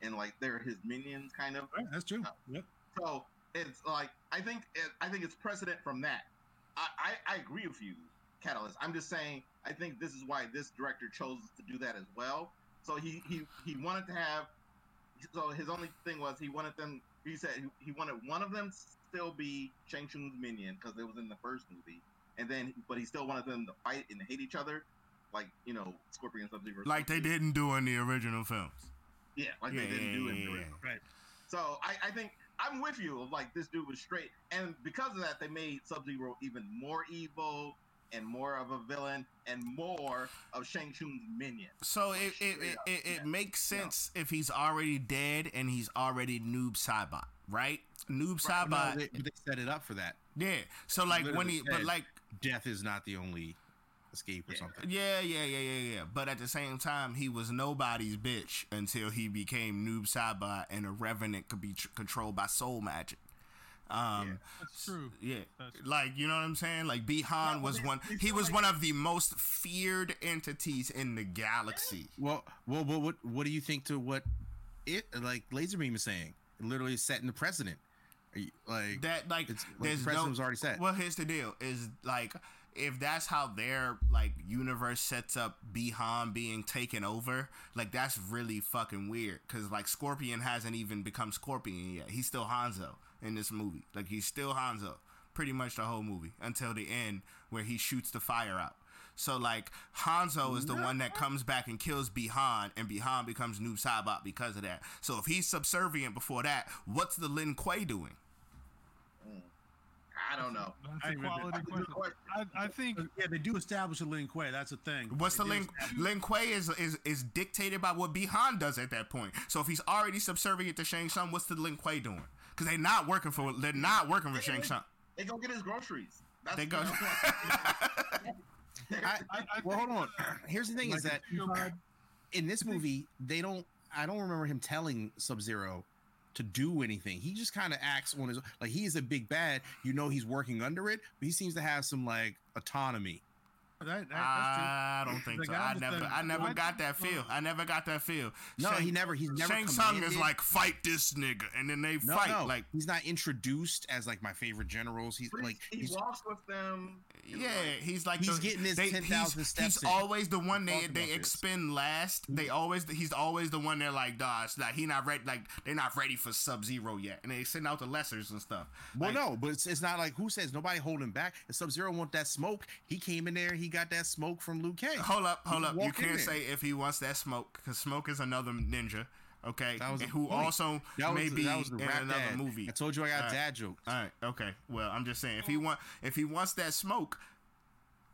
and like they're his minions, kind of. Right, that's true. Yep. So it's like I think it, I think it's precedent from that. I, I I agree with you, Catalyst. I'm just saying I think this is why this director chose to do that as well. So he he he wanted to have. So his only thing was he wanted them. He said he, he wanted one of them to still be Shang Tsung's minion because it was in the first movie, and then but he still wanted them to fight and hate each other, like you know Scorpion Sub Zero. like they didn't do in the original films. Yeah, like Yeah, they didn't yeah, do in yeah, the original. Right. So I, I think I'm with you. Of like this dude was straight, and because of that, they made Sub Zero even more evil and more of a villain and more of Shang Tsung's minion. So it it, it, up, it, it yeah. makes sense if he's already dead and he's already Noob Saibot, right? Noob No, Saibot. they, they set it up for that. yeah. So like when he, but like Death is not the only escape or Yeah. something. Yeah, yeah, yeah, yeah, yeah. But at the same time, he was nobody's bitch until he became Noob Saibot and a revenant could be tr- controlled by soul magic. Um, That's true. yeah, That's true. like you know what I'm saying. Like Bi-Han Yeah, was one. it's- it's He was like- one of the most feared entities in the galaxy. Well, well, well, what what do you think to what it like Laserbeam is saying? It literally is setting the precedent. Are you, like That like it's like there's the precedent no. was already set. Well, here's the deal: is like if that's how their like universe sets up Bi-Han being taken over, like that's really fucking weird. Cause like Scorpion hasn't even become Scorpion yet. He's still Hanzo in this movie. Like he's still Hanzo, pretty much the whole movie until the end where he shoots the fire out. So like Hanzo is the one that comes back and kills Bi-Han, and Bi-Han becomes Noob Saibot because of that. So if he's subservient before that, what's the Lin Kuei doing? I don't know. That's I a agree with quality That's a good question. question. I, I think Yeah, they do establish a Lin Kuei. That's a thing. What's the They do Lin establish- Lin Kuei is, is is dictated by what Bi-Han does at that point. So if he's already subservient to Shang Tsung, what's the Lin Kuei doing? Because they're not working for they're not working for Shang Tsung. They go get his groceries. That's They go. *laughs* you I, I, I well, hold on. Here's the thing: is that in this movie they don't. I don't remember him telling Sub Zero to do anything. He just kind of acts on his like he is a big bad. You know he's working under it, but he seems to have some like autonomy. That, that, that's true. I don't think so. I'm I never, a- I never What? got that feel. I never got that feel. No, Shang, he never. He's never. Shang Tsung is like fight this nigga, and then they No, fight. no, Like he's not introduced as like my favorite generals. He's like he he's, walks with them. Yeah, like, he's like He's the- getting his they- 10,000 he's- steps He's in. always the one they they about this. expend last. They mm-hmm. always he's always the one they're like, dog, it's like he not ready. Like they're not ready for Sub Zero yet, and they send out the lessers and stuff. well, Like, no, but it's, it's not like who says nobody holding back. If Sub Zero want that smoke, he came in there. He got that smoke from Liu Kang. Hold up, hold You up. You can't say if he wants that smoke because Smoke is another ninja. Okay, That was the who point. also That was, may be that was the in another dad. movie. I told you I got Alright. dad jokes. All right, okay. Well, I'm just saying if he want if he wants that smoke,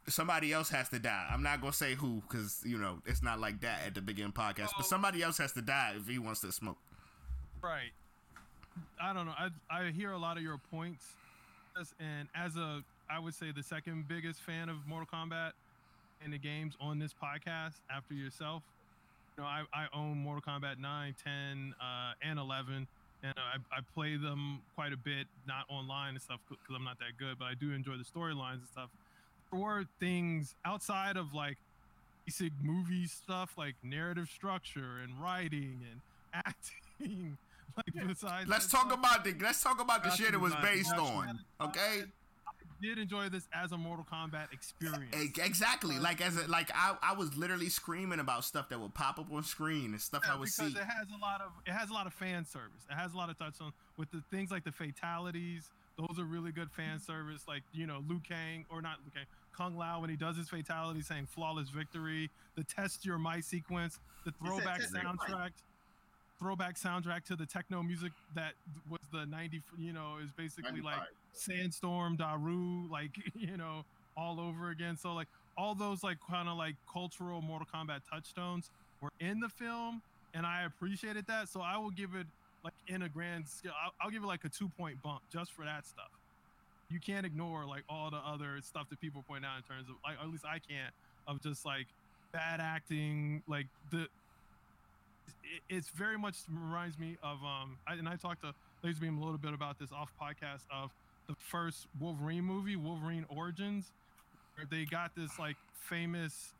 somebody else has to die. I'm not gonna say who because you know it's not like that at the beginning podcast. But somebody else has to die if he wants that smoke. Right. I don't know. I I hear a lot of your points, and as a I would say the second biggest fan of Mortal Kombat in the games on this podcast after yourself. You know, I, I own Mortal Kombat 9, 10, uh, and 11, and I, I play them quite a bit, not online and stuff because I'm not that good, but I do enjoy the storylines and stuff. Were things outside of like basic movie stuff like narrative structure and writing and *laughs* acting. Like besides Let's talk stuff, about the let's talk about the shit it was based on. Okay. I did enjoy this as a Mortal Kombat experience. Exactly. Uh, like as a, like I, I was literally screaming about stuff that would pop up on screen and stuff Yeah, I would because see. it has a lot of it has a lot of fan service. It has a lot of touch on with the things like the fatalities. Those are really good fan service. Like you know, Liu Kang or not Liu Kang, Kung Lao when he does his fatality, saying flawless victory. The test your might sequence. The throwback test your might. soundtrack. Throwback soundtrack to the techno music that was the 90 you know is basically like 95. Sandstorm, Darude, like *laughs* you know, all over again. So like all those like kind of like cultural Mortal Kombat touchstones were in the film, and I appreciated that. So I will give it like in a grand scale, I'll, I'll give it like a two point bump just for that stuff. You can't ignore like all the other stuff that people point out in terms of like at least I can't of just like bad acting, like the. it- It's very much reminds me of um, I, and I talked to Laserbeam a little bit about this off podcast of the first Wolverine movie, Wolverine Origins, where they got this like famous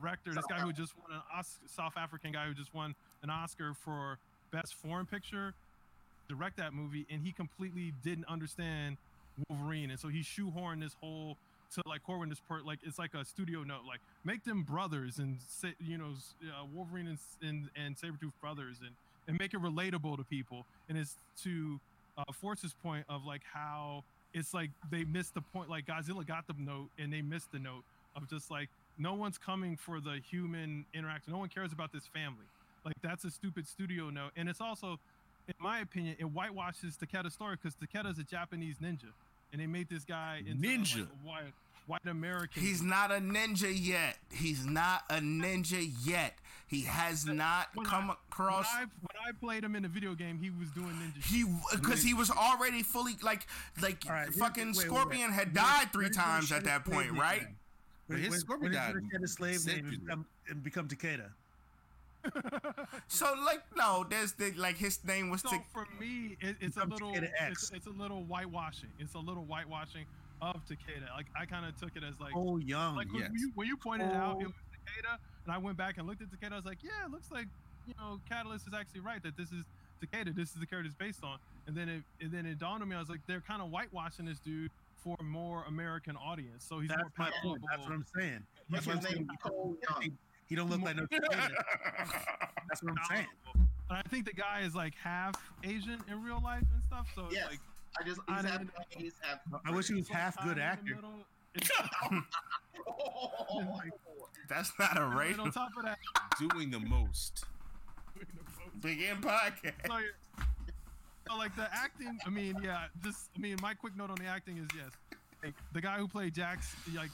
director, this guy who just won an Oscar, South African guy who just won an Oscar for best foreign picture, direct that movie, and he completely didn't understand Wolverine, and so he shoehorned this whole to like Corwin this part like it's like a studio note, like make them brothers and say you know uh, Wolverine and, and and Sabretooth brothers and and make it relatable to people, and it's to uh, Force's point of like how it's like they missed the point. Like Godzilla got the note and they missed the note of just like no one's coming for the human interaction. No one cares about this family. Like that's a stupid studio note, and it's also, in my opinion, it whitewashes Takeda's story because Takeda's a Japanese ninja, and they made this guy into like, Ninja. a white white American. He's not a ninja yet. He's not a ninja yet. He has not When come I- across. When I, when I played him in the video game, he was doing ninja. He because he was already fully like like All right, here's- fucking wait, wait, Scorpion wait. had When- died three when is he gonna times at that point, slave right? name? But When, his when, Scorpion when is died gonna shed his slave name and become, and become Takeda? *laughs* So like no, there's the like his name was So to, for me, it, it's a little, it's, it's a little whitewashing. It's a little whitewashing of Takeda. Like I kind of took it as like, Oh, young. like when, yes. you, when you pointed it out, it Oh. was Takeda, and I went back and looked at Takeda. I was like, yeah, it looks like you know Catalyst is actually right that this is Takeda. This is the character it's based on. And then it, and then it dawned on me. I was like, they're kind of whitewashing this dude for a more American audience. So he's That's more my point. That's what. I'm saying. That's what I'm name? saying. Cole Young. He don't look like no Takeda. *laughs* That's what I'm saying. palatable. And I think the guy is like half Asian in real life and stuff. So Yes. it's like I just I he's half don't know. Chinese, half. I wish he was half good time in the actor. Oh, *laughs* *laughs* that's not a and racial on top of that, doing the most. begin podcast. so, you're- so like the acting, I mean, yeah, just I mean, my quick note on the acting is yes, like, the guy who played Jax, like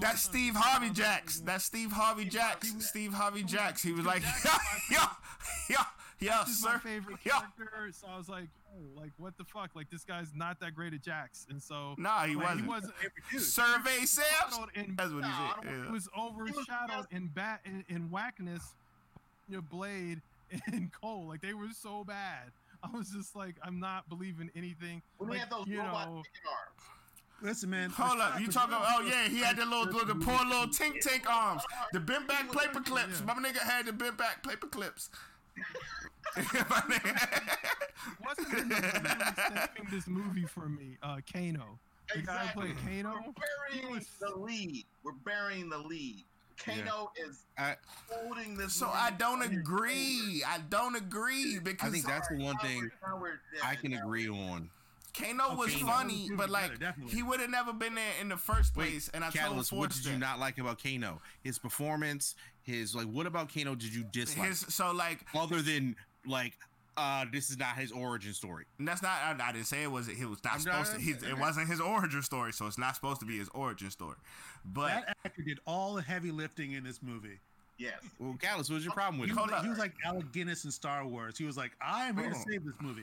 That's Steve Harvey Jax. That's Steve Harvey Jax. Steve Harvey Jax. He was like, yeah, yeah, yeah, This my sir. favorite character. So I was like, oh, like what the fuck? Like this guy's not that great at Jax, and so Nah, he like, wasn't. He wasn't. Survey Sam's. That's what he Nah, said. yeah. He was overshadowed in bat in, in whackness, you know, Blade *laughs* and Cole. Like they were so bad. I was just like, I'm not believing anything. When we had those you robot know, arms. Listen, man. Hold up, you talking? Oh yeah, he had the little, little poor little tink tink arms, the bent back paper clips. Yeah. My nigga had the bent back paper clips. *laughs* Wasn't in the *laughs* movie saving this movie for me? Uh, Kano. The guy who played Kano. We're burying was- the lead. We're burying the lead. Kano is I- holding this. so I don't agree. I don't agree because I think that's the one thing we're- now we're- I can agree on. Kano was Kano. funny, but like better, he would have never been there in the first Wait, place. and I Catalyst, told what did you not like about Kano? His performance, his like. What about Kano did you dislike? His so like Other than like, uh, this is not his origin story. And that's not. I, I didn't say it was. He was not I'm supposed not- to. He, it wasn't his origin story, so it's not supposed to be his origin story. But That actor did all the heavy lifting in this movie. Yes. Well, Catalyst, what was your problem with He it? was, Hold like, up. he was like Alec Guinness in Star Wars. He was like, I'm here to Oh. save this movie.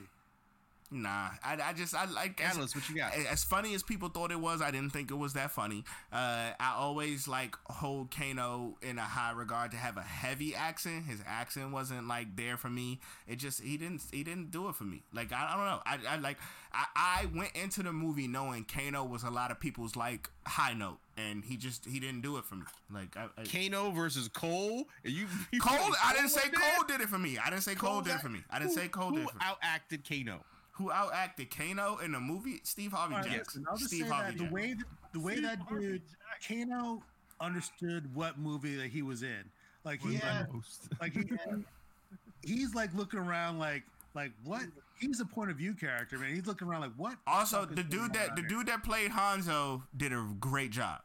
Nah, I, I just I like as, what you got? as funny as people thought it was. I didn't think it was that funny. Uh, I always like hold Kano in a high regard to have a heavy accent. His accent wasn't like there for me. It just he didn't he didn't do it for me. Like I, I don't know. I, I like I, I went into the movie knowing Kano was a lot of people's like high note, and he just he didn't do it for me. Like I, I, Kano versus Cole. You, you Cole, *laughs* I didn't say like that? Cole did it for me. I didn't say Cole, did it for me. I didn't Who- say Cole did it for me. outacted Kano? Who outacted Kano in the movie? Steve Harvey All right, Jackson. listen, I'll just Steve say Harvey that the way that, the way Steve that Harvey dude Kano understood what movie that he was in. Like he, Yeah. Most. like he, he's like looking around like like what? He's a point of view character, man. He's looking around like what? Also, fuck the dude that the here? dude that played Hanzo did a great job.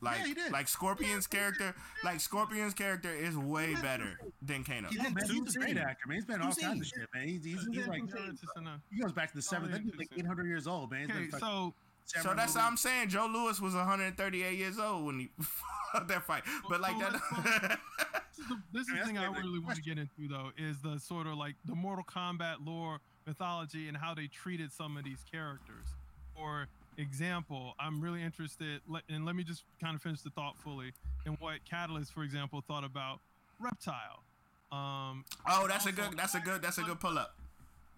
Like, Yeah, he did. like Scorpion's character, like Scorpion's character is way better than Kano. He did, oh, man, he's a great actor, man. He's been all kinds of shit, man. He's, he's, Two he's like scenes. No, it's just enough. he goes back to the oh, seventh. yeah, He's two like 800 years old, man. Okay, been fucking so So that's movies. how I'm saying. Joe Lewis was 138 years old when he *laughs* fought that fight, but like so that. *laughs* this is the, this is the thing I really want to get into though is the sort of like the Mortal Kombat lore mythology and how they treated some of these characters. For example, I'm really interested, and let me just kind of finish the thought fully in what Catalyst, for example, thought about Reptile. Um, oh, that's a good. That's a good. That's a good pull up.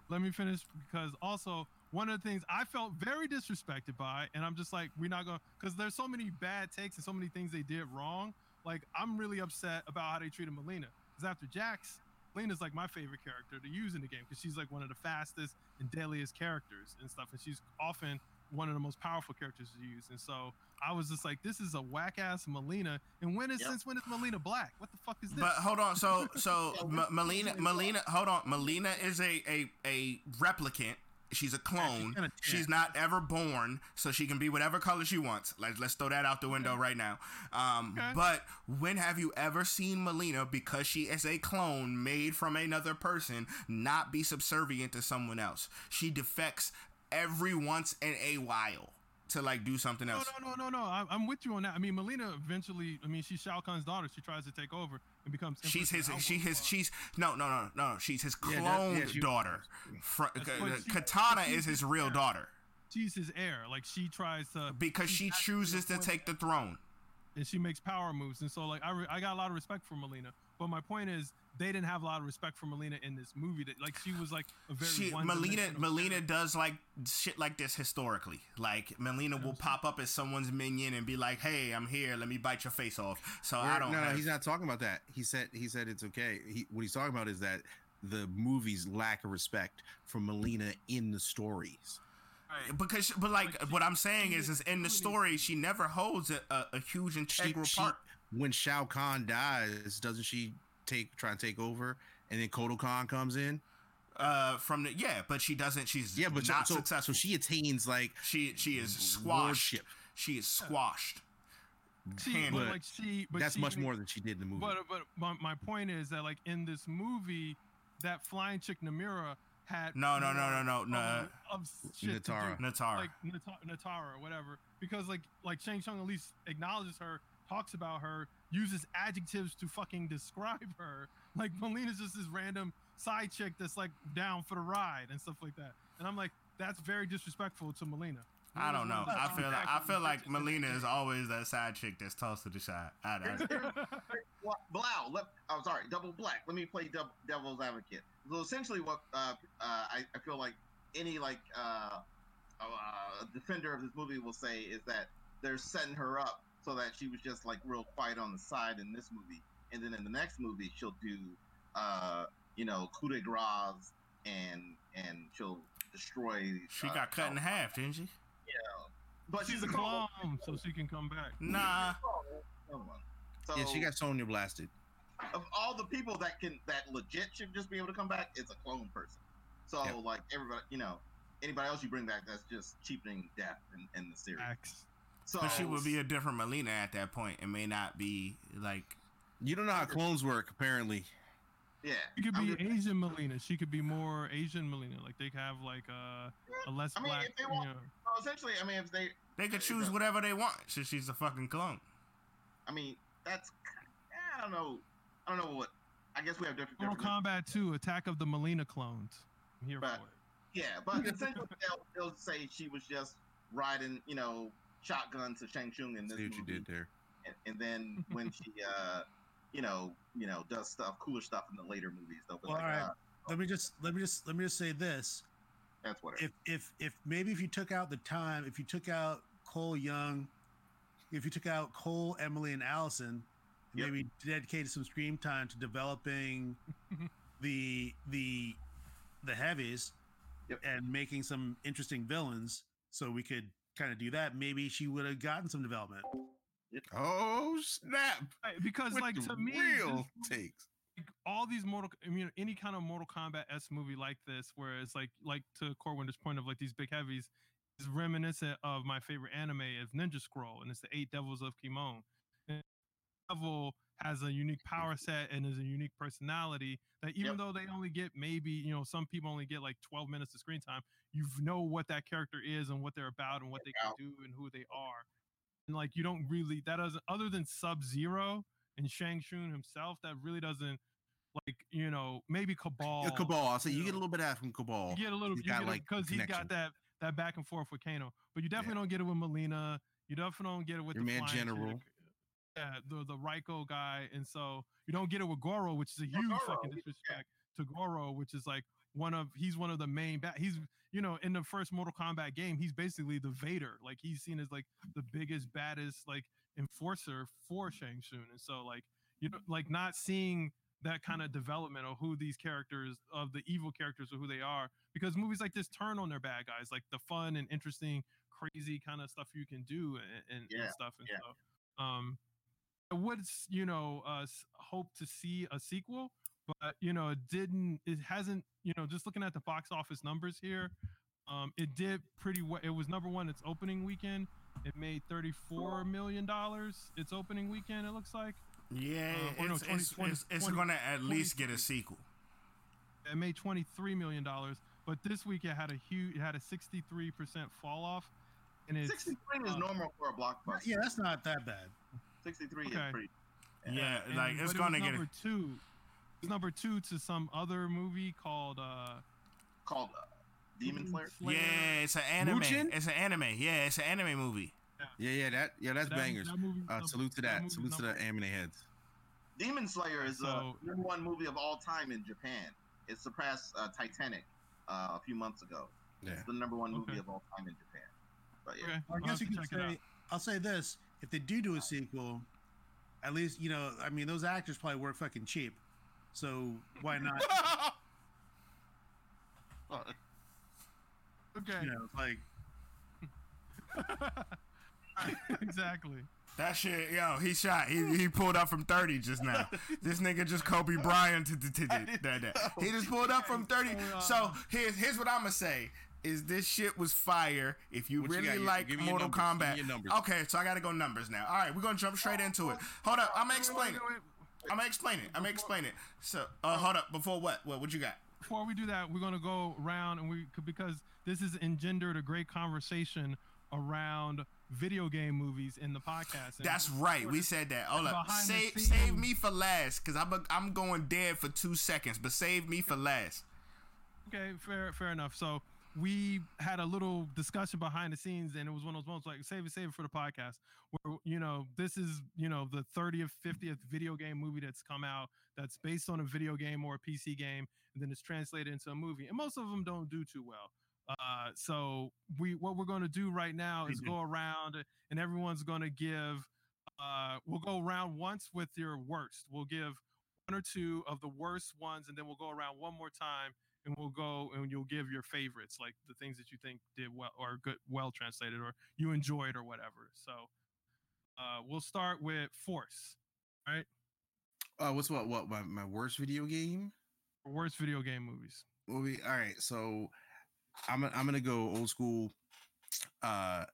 let me finish because also one of the things I felt very disrespected by, and I'm just like, we're not gonna, because there's so many bad takes and so many things they did wrong. Like, I'm really upset about how they treated Mileena. Because after Jax, Mileena's like my favorite character to use in the game because she's like one of the fastest and deadliest characters and stuff, and she's often one of the most powerful characters to use. And so I was just like, this is a whack ass Mileena. And when is Yep. since when is Mileena black? What the fuck is this? But hold on, so *laughs* so M- Mileena, Mileena, hold on, Mileena is a a a replicant. She's a clone. kinda She's not ever born, so she can be whatever color she wants. Let's let's throw that out the window right now. Um, Okay. But when have you ever seen Mileena, because she is a clone made from another person, not be subservient to someone else? She defects every once in a while to like do something else. no, no, no, no. No. I'm, I'm with you on that. I mean, Mileena eventually. I mean, she's Shao Kahn's daughter. She tries to take over and becomes. She's his. She his. She's no, no, no, no. She's his Yeah, cloned that- yeah, daughter. Fr- That's what she- Kitana she's is his his real heir. daughter She's his heir. Like she tries to because she chooses to take the throne. and she makes power moves. And so, like, I, re- I got a lot of respect for Mileena. But my point is, they didn't have a lot of respect for Mileena in this movie. That like she was like a very She one Mileena Mileena does like shit like this historically. Like Mileena will pop up as someone's minion and be like, "Hey, I'm here. Let me bite your face off." So I We're- don't. no, no, have- he's not talking about that. He said he said it's okay. He, what he's talking about is that the movies lack of respect for Mileena in the stories. because but like But she- what I'm saying is, is is in the story she never holds a, a, a huge She, integral she- part. when Shao Kahn dies, doesn't she take try and take over, and then Kotal comes in? Uh, from the yeah, but she doesn't. She's Yeah, but not so, successful. so she attains like She she is squashed. Lordship. She is squashed. She, handle but like she, but that's she much more than she did in the movie. But but my, my point is that like in this movie, that flying chick Namira had No, no, no, more no, no, of no. of shit. Nitara. Nitara. like Nata- Nitara whatever, because like like Shang Tsung at least acknowledges her, talks about her, uses adjectives to fucking describe her. Like Mileena's just this random side chick that's like down for the ride and stuff like that. And I'm like, that's very disrespectful to Mileena. I don't know. I feel like, I feel like just Mileena is always that side chick that's tossed to the side. I, I, Well, *laughs* Blau, let, oh, sorry, double black. Let me play double, devil's advocate. So essentially, what uh, uh, I, I feel like any like uh, uh, defender of this movie will say is that they're setting her up so that she was just like real quiet on the side in this movie, and then in the next movie she'll do, uh, you know, coup de grace and and she'll destroy. She uh, got cut in Cal- half, didn't she? Yeah, but She's a clone, so she can come back. Nah. So yeah, she got Sonya blasted. of all the people that can that legit should just be able to come back, it's a clone person. So Yep. like everybody, you know, anybody else you bring back, that's just cheapening death in, in the series. Facts. So But she would be a different Mileena at that point. It may not be like You don't know how clones work, apparently. yeah. She could be just- Asian Mileena. She could be more Asian Mileena. Like they could have like uh, a, a less I mean, black. if they you want- know. well, essentially, I mean, if they, they could choose does. whatever they want since she's a fucking clone. I mean, that's I don't know, I don't know what. I guess we have different. Mortal different Kombat 2, Attack of the Mileena clones. I'm here But- for it. Yeah, but essentially they'll, they'll say she was just riding, you know, shotgun to Shang Tsung in this See what you movie. did there. and, and then *laughs* when she uh you know you know does stuff cooler stuff in the later movies they'll Well, like all right. uh, Let me just let me just let me just say this. that's what If if if maybe if you took out the time, if you took out Cole Young, if you took out Cole, Emily, and Allison, Yep. maybe dedicated some screen time to developing *laughs* the the the heavies Yep. and making some interesting villains, so we could kind of do that. Maybe she would have gotten some development. Oh snap! Right, because With like to me, real this- takes. like, all these mortal i mean any kind of mortal kombat s movie like this where it's like like to corwinder's point of like these big heavies is reminiscent of my favorite anime of ninja scroll and it's the eight devils of kimon and devil has a unique power mm-hmm. set and is a unique personality that even Yep. though they only get maybe you know some people only get like 12 minutes of screen time you know what that character is and what they're about and what they can do and who they are and like you don't really that doesn't other than sub zero and Shang Tsung himself, that really doesn't like you know maybe Kabal. Yeah, Kabal. I'll you you get a little bit of that from Kabal. You get a little He's you got, like, because he's got that that back and forth with Kano, but you definitely don't get it with Mileena. You definitely don't get it with Your the man General. chick. Yeah, the the Reiko guy, and so you don't get it with Goro, which is a huge Goro, fucking yeah. disrespect to Goro, which is like one of he's one of the main ba- he's you know in the first Mortal Kombat game he's basically the Vader, like he's seen as like the biggest baddest like enforcer for Shang Tsung, and so like you know like not seeing that kind of development of who these characters of the evil characters or who they are because movies like this turn on their bad guys like the fun and interesting crazy kind of stuff you can do and, and, Yeah, and stuff and yeah. so um I would you know uh hope to see a sequel but you know it didn't it hasn't you know just looking at the box office numbers here um it did pretty well it was number one its opening weekend it made 34 million dollars its opening weekend it looks like Yeah, Uh, or no, it's, 20, it's, 20, it's, it's 20, gonna at least get a sequel. it made 23 million dollars but this week it had a huge it had a 63 percent fall off and it's 63 is uh, normal for a blockbuster Yeah, that's not that bad. 63 is pretty Yeah, and- like it's gonna was get number a, two it's number two to some other movie called uh called uh, demon slayer yeah, it's an anime. Mugen? It's an anime. Yeah, it's an anime movie. Yeah, yeah, that yeah, that's That- bangers. that Uh, salute to that that. Salute to the anime heads. demon slayer is the So- number one movie of all time in japan it surpassed uh, titanic uh, a few months ago Yeah. it's the number one movie Okay. of all time in japan but yeah okay I I'll guess you to could check it out. say. I'll say this: if they do do a sequel, at least you know. I mean, those actors probably work fucking cheap, so why not? *laughs* okay You know, like *laughs* exactly That shit, yo, he shot. He, he pulled up from 30 just now. This nigga just Kobe Bryant. He just pulled up from 30. So here's here's what I'm gonna say. Is this shit was fire? If you What really? You- like give me your Mortal numbers. Give me Kombat, okay. So I gotta go numbers now. All right, we're gonna jump straight into it. Hold up, I'm gonna explain it. I'm gonna explain it. I'm gonna explain it. So, uh, hold up. Before what? What? What you got? before we do that, we're gonna go around and we because this has engendered a great conversation around video game movies in the podcast. And That's right. We said that. Hold up. Save save me for last, cause I'm a, I'm going dead for two seconds. But save me for last. Okay, fair, fair enough. So we had a little discussion behind the scenes, and it was one of those moments like save it, save it for the podcast. Where you know this is you know the 30th, 50th video game movie that's come out that's based on a video game or a PC game, and then it's translated into a movie, and most of them don't do too well. Uh, so we what we're going to do right now is go around and everyone's going to give. Uh, we'll go around once with your worst. We'll give one or two of the worst ones, and then we'll go around one more time, and we'll go and you'll give your favorites, like the things that you think did well or good, well translated, or you enjoyed, or whatever. So uh, we'll start with Force, right? Uh, what's what? What my, my worst video game worst video game movies. movie? All right, so I'm I'm gonna go old school, uh,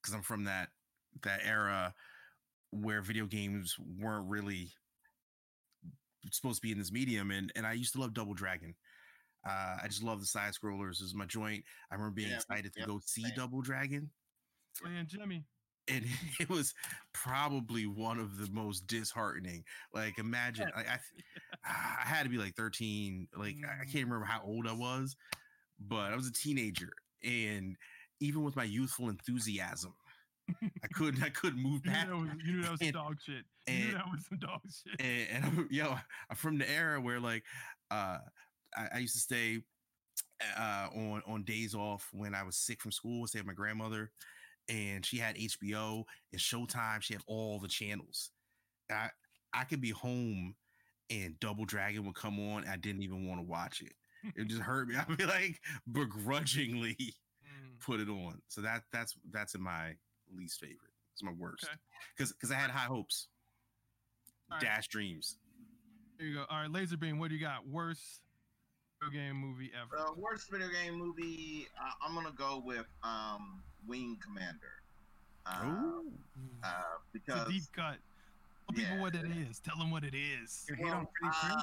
because I'm from that that era where video games weren't really supposed to be in this medium, and and I used to love Double Dragon. Uh, I just love the side scrollers. This is my joint. I remember being Yeah, excited to yep, go see same. Double Dragon. And Jimmy. and *laughs* it was probably one of the most disheartening. Like, imagine, like, I, *laughs* I had to be like 13. Like, I- I can't remember how old I was, but I was a teenager, and even with my youthful enthusiasm, I couldn't, I couldn't move *laughs* You knew past. that was, you knew that was And- dog shit. You and- knew that was some dog shit. and, and I'm, yo, I'm from the era where like uh, I, I used to stay uh, on on days off when I was sick from school, stay with my grandmother, and she had HBO and Showtime. She had all the channels. And I I could be home and Double Dragon would come on. I didn't even want to watch it. It just hurt me. *laughs* I'd be like begrudgingly Mm, put it on. So that that's that's in my least favorite. It's my worst Okay. because because I had high hopes, All right. dash dreams. There you go. All right, Laser Beam, what do you got? Worst video game movie ever. Uh, worst video game movie. Uh, I'm gonna go with um, Wing Commander. Uh, uh, it's because a deep cut. Tell people yeah, what it is. Tell them what it is. You hate on Freddie Prinze?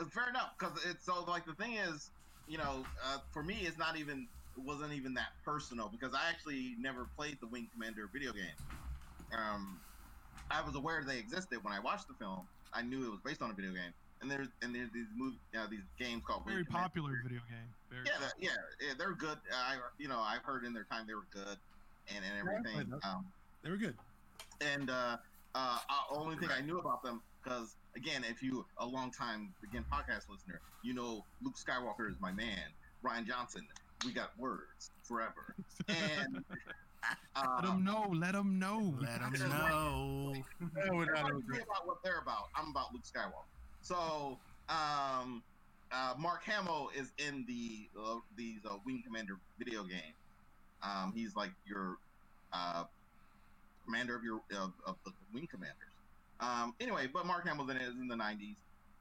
uh, fair enough, because it's so like the thing is, you know, uh, for me, it's not even it wasn't even that personal because I actually never played the Wing Commander video game. Um, I was aware they existed when I watched the film. I knew it was based on a video game, and there's and there's these movie, uh, these games called Very Wing Commander. popular video game. Very Yeah, they're, yeah, yeah, they're good. I you know I've heard in their time they were good, and and everything. those. Um, They were good. and uh, uh, uh, only thing I knew about them because again, if you a long time again podcast listener, you know Luke Skywalker is my man. Rian Johnson, we got words forever, *laughs* and *laughs* let uh, them know. Let them know. Let them know. Oh, we're not everybody over forget it. about what they're about. I'm about Luke Skywalker. So, um, uh, Mark Hamill is in the uh, these uh, Wing Commander video game. Um, he's like your uh, commander of your of, of the Wing Commanders. Um, anyway, but Mark Hamill is in the '90s,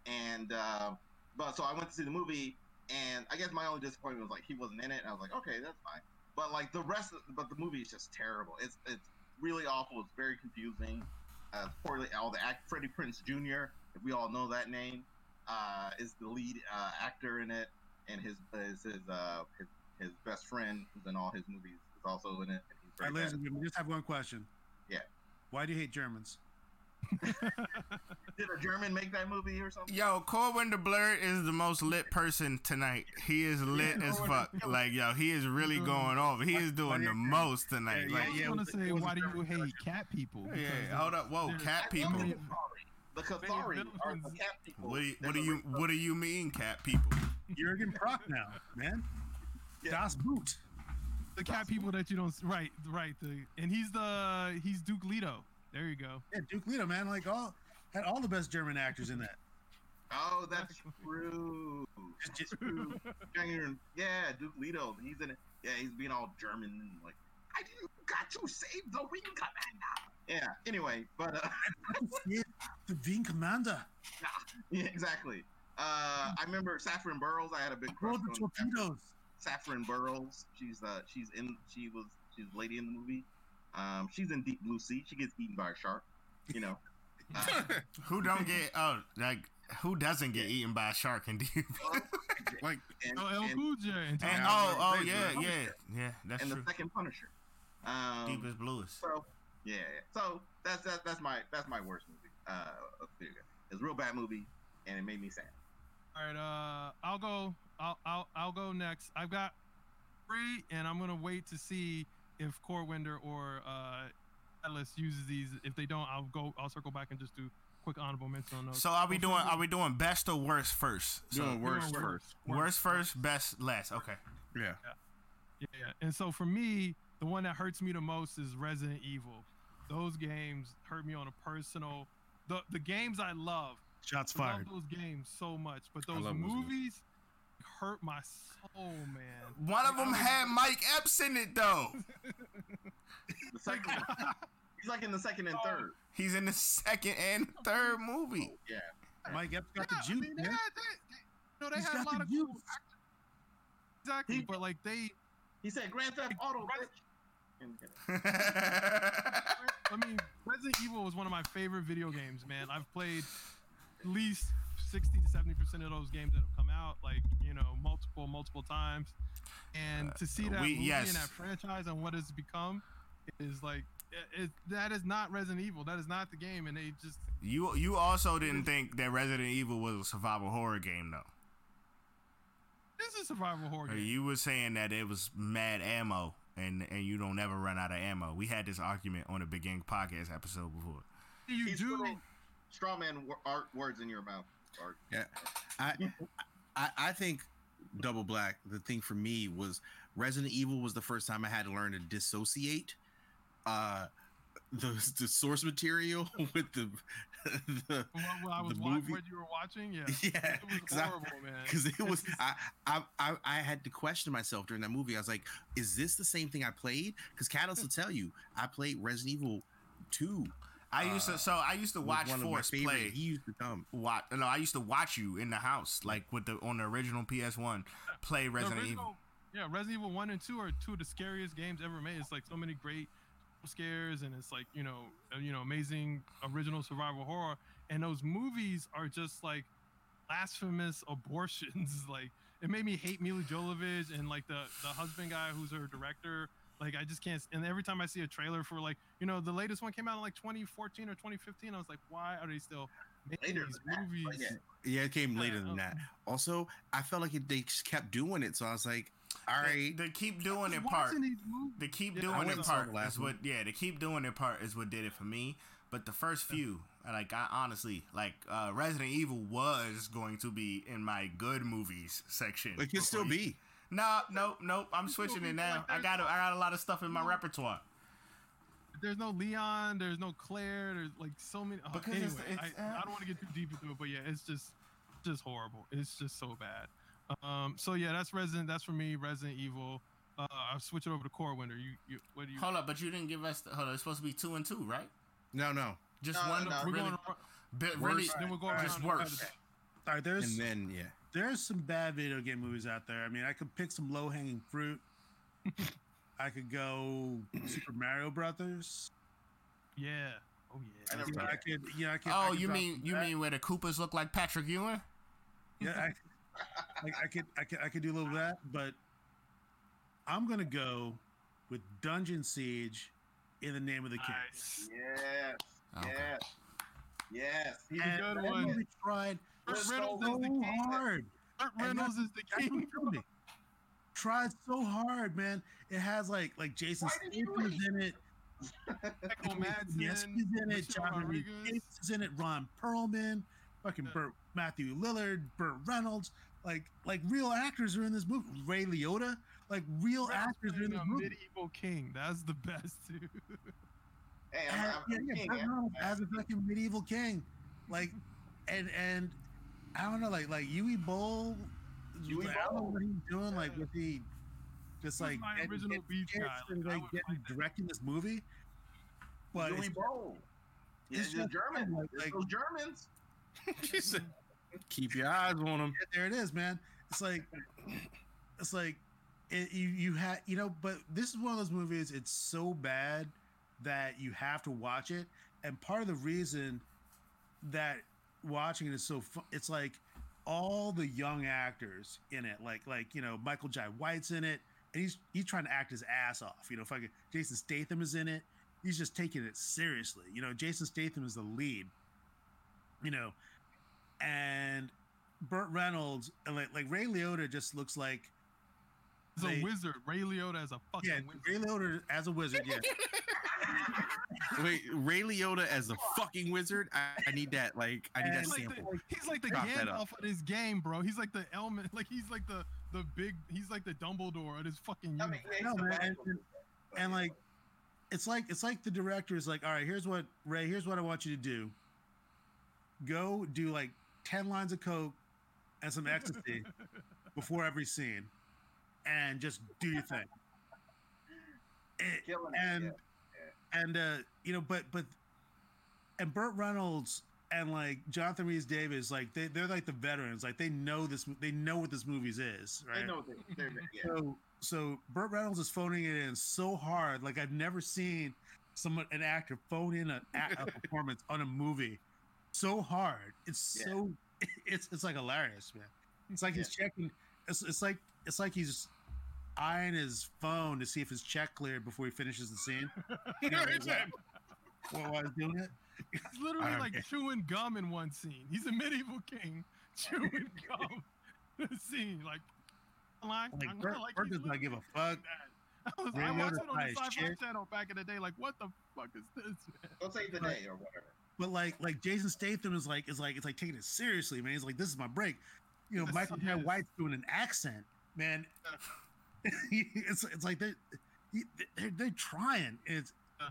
and uh, but so I went to see the movie, and I guess my only disappointment was like he wasn't in it, and I was like, okay, that's fine. But like the rest, of, but the movie is just terrible. It's it's really awful. It's very confusing. Uh, poorly, all the act Freddie Prinze Jr. If we all know that name, uh, is the lead uh, actor in it, and his is his uh his, his best friend who's in all his movies is also in it. And he's All very right, ladies and gentlemen, just have one question. Yeah. Why do you hate Germans? Did a German make that movie or something? Yo, Corwin the Blur is the most lit person tonight. He is lit as fuck. Like, yo, he is really going over. He is doing the most tonight. Yeah, Like, I was yeah, gonna say, was why do you hate cat people? yeah, hold up. Whoa, cat people. Many- The Kilrathi are the cat people. What do you, They're what do you what do you mean, cat people? Jurgen Prochnow, man. Yeah. Das Boot. the cat people that you don't s- right right the and he's the he's Duke Leto. There you go. Yeah, Duke Leto, man. Like all had all the best German actors in that. Oh, that's true. Just- just- Genuine- Yeah, Duke Leto. He's in it. Yeah, he's being all German and like, I got to save the wing commander. Yeah. Anyway, but uh, *laughs* Yeah, the Wing Commander. yeah, exactly. Uh, I remember Saffron Burrows. I had a big crush the on Saffron- torpedoes. Saffron Burrows. She's uh, she's in. She was she's a lady in the movie. Um, she's in Deep Blue Sea. She gets eaten by a shark. You know. Uh, *laughs* Who don't get oh like who doesn't get eaten by a shark in deep? *laughs* like and, Oh, El and, Cool J. And And oh oh yeah yeah yeah that's and the true. second Punisher. Um, Deepest bluest. So yeah, yeah. so that's that, that's my that's my worst movie. Uh, of video game. It's a real bad movie, and it made me sad. All right, uh, I'll go. I'll, I'll I'll go next. I've got three, and I'm gonna wait to see if Corwinder or uh, Atlas uses these. If they don't, I'll go. I'll circle back and just do quick honorable mention on those. So are we I'll doing circle- are we doing best or worst first? So doing We're worst first. worst first, best last. Okay. Yeah. Yeah, and so for me, the one that hurts me the most is Resident Evil. Those games hurt me on a personal. The the games I love, Shots I love fired. those games so much, but those love those movies hurt my soul, man. One of Like, I them was- had Mike Epps in it though. *laughs* The second one, he's like in the second and third. He's in the second and third movie. Oh, yeah. Mike Epps got Yeah, the I juice, mean, they man. had, they, they, you know, they He's had a lot of cool juice. actors. Exactly, He- but like they, He said Grand Theft Auto, bitch. *laughs* I mean, Resident Evil was one of my favorite video games, man. I've played at least 60 to 70 percent of those games that have come out, like you know, multiple, multiple times. And to see uh, that we- movie yes. and that franchise and what it's become is like, it, it, that is not Resident Evil. That is not the game, and they just You you also didn't think that Resident Evil was a survival horror game though. this is a survival horror game. You were saying that it was mad ammo and and you don't ever run out of ammo. We had this argument on the Beginning podcast episode before. You He's do. straw man wor- art words in your mouth. Art. Yeah, I, I I think Double Black. The thing for me was Resident Evil was the first time I had to learn to dissociate uh, the the source material *laughs* with the the What, what I was watching, movie. what you were watching, yeah, *laughs* yeah it was 'cause I- horrible, man. *laughs* because it was *laughs* I, I I I had to question myself during that movie. I was like, is this the same thing I played? Because Catalyst will tell you I played Resident Evil two. I used Uh, to so I used to watch one of my Force favorite- play. He used to come. Watch no, I used to watch you in the house, like with the on the original PS One, play Resident original- Evil. Yeah, Resident Evil One and Two are two of the scariest games ever made. It's like so many great scares, and it's like you know, uh, you know, amazing original survival horror. And those movies are just like blasphemous *laughs* abortions. *laughs* like it made me hate Milla Jovovich and like the the husband guy who's her director. Like I just can't. And every time I see a trailer for like you know the latest one came out in like 2014 or 2015, I was like, why are they still making Later these than movies? yeah. Yeah, it came later Yeah, than that. Also, I felt like it, they just kept doing it, so I was like, all They, right. they keep doing I it part. watching. They keep Yeah, doing went it part the last what yeah, they keep doing it part is what did it for me. But the first few, like I honestly, like uh Resident Evil was going to be in my good movies section. It can still you- be. No, no, no. I'm switching it now. like I got a, I got a lot of stuff in my No. repertoire. there's no Leon, there's no Claire, there's like so many. Uh, Because anyway, it's- it's, I, uh, I don't want to get too deep into it, but yeah, it's just just horrible. It's just so bad. Um, so yeah, that's Resident. That's for me, Resident Evil. Uh, I'll switch it over to Corwinder. You, you, what do you? Hold up, but you didn't give us. The, hold on, it's supposed to be two and two, right? No, no. Just No, one. no, We're really, going to, bit, Worse. really, then we'll go just worse. try All right, there's And then yeah, there's some bad video game movies out there. I mean, I could pick some low hanging fruit. *laughs* I could go Super Mario Brothers. Yeah. Oh yeah. never You know, played I could, you know, I could. I Oh, could you mean you bad- mean where the Koopas look like Patrick Ewing? Yeah, I, *laughs* like, I could, I could, I could do a little of that, but I'm gonna go with Dungeon Siege in the name of the king. Nice. Yes. Okay. Yes. Yes. He's And a good that one. movie tried Burt so Reynolds is the king. hard. Burt Reynolds is the king. what killed me. Tried so hard, man. It has like like Jason Why Statham in it. Echo Yes, he's in it. Michelle John Rodriguez. Rodriguez is in it. Ron Perlman, fucking Yeah. Burt, Matthew Lillard, Burt Reynolds, like like real actors are in this movie. Ray Liotta, like real Reynolds actors are in playing this a movie. medieval king. That's the best too. Hey, I'm, I'm, yeah, I'm yeah, king, Burt yeah. As a fucking medieval king, like, and and I don't know, like like Uwe Boll, Uwe I don't know what he's doing, like with the just like my getting- original getting beach kids guy, and, like, like, getting directing this movie. But Louis it's, Boll. Yeah, it's the just German. like- It's like- those Germans. *laughs* keep your eyes on them. There it is, man. It's like, it's like, it, you you had you know, but this is one of those movies. It's so bad that you have to watch it, and part of the reason that watching it is so fun, it's like all the young actors in it, like like you know Michael Jai White's in it, and he's he's trying to act his ass off. You know, fucking Jason Statham is in it. He's just taking it seriously. You know, Jason Statham is the lead. You know, and Burt Reynolds, and like like Ray Liotta, just looks like as a they- wizard. Ray Liotta as a fucking Yeah, wizard. Ray Liotta as a wizard. Yeah, *laughs* Wait, Ray Liotta as a fucking wizard? I, I need that. Like, I need that He's like, sample. the, he's like the Drop that. Gandalf of this game, bro. He's like the element, like he's like the the big, he's like the Dumbledore of this fucking. I mean, universe. No, man, and- and like, it's like it's like the director is like, all right, here's what Ray, here's what I want you to do. Go do like ten lines of coke and some ecstasy *laughs* before every scene, and just do your thing. It- and yeah. and uh you know but but and Burt Reynolds and like Jonathan Rhys-Davies like they they're like the veterans like they know this they know what this movie's is right They know they, yeah. so so Burt Reynolds is phoning it in so hard like I've never seen someone an actor phone in a, a performance on a movie so hard it's Yeah. so *laughs* it's it's like hilarious man it's like he's checking it's, it's like it's like he's eyeing his phone to see if his check cleared before he finishes the scene *laughs* you know, while while he's doing it He's literally like care. chewing gum in one scene. He's a medieval king *laughs* chewing gum. in a scene like, like, like I'm Burt, like Burt he's does not give a literally fuck that. I, was, Ray I watched Liotta's it on high the as Sci-Fi shit. Channel back in the day. Like, what the fuck is this, man? Don't save the day or whatever. But like like Jason Statham is like is like it's like taking it seriously, man. He's like, this is my break. You know, Yes, Michael White's doing an accent, man. *laughs* it's it's like they they're, they're trying. It's Yeah.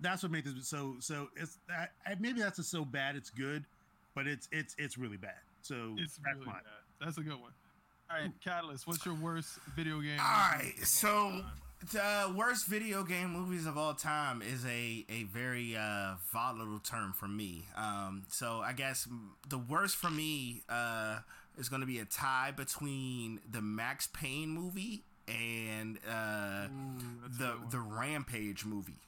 that's what makes this so so. It's that maybe that's a so bad it's good, but it's it's it's really bad. So It's that's really mine. bad. That's a good one. All right, Catalyst. What's your worst video game? All right, so time? The worst video game movies of all time is a a very uh, volatile term for me. Um, so I guess the worst for me uh, is going to be a tie between the Max Payne movie and uh, Ooh, the the Rampage movie.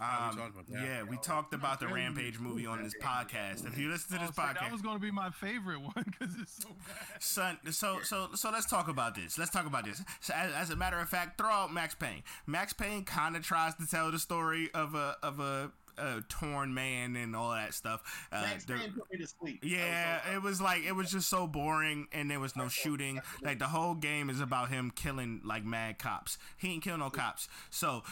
Oh, we Um, talked about that. yeah, we talked about the Rampage movie on this podcast. If you listen to Oh, this so podcast, that was going to be my favorite *laughs* one because it's so bad. Son, so so so let's talk about this. Let's talk about this. So as, as a matter of fact, throw out Max Payne. Max Payne kind of tries to tell the story of a of a, a torn man and all that stuff. Uh, the- put me to sleep. yeah, I was it was like it was just so boring, and there was no shooting. Like the whole game is about him killing like mad cops. He ain't kill no cops. So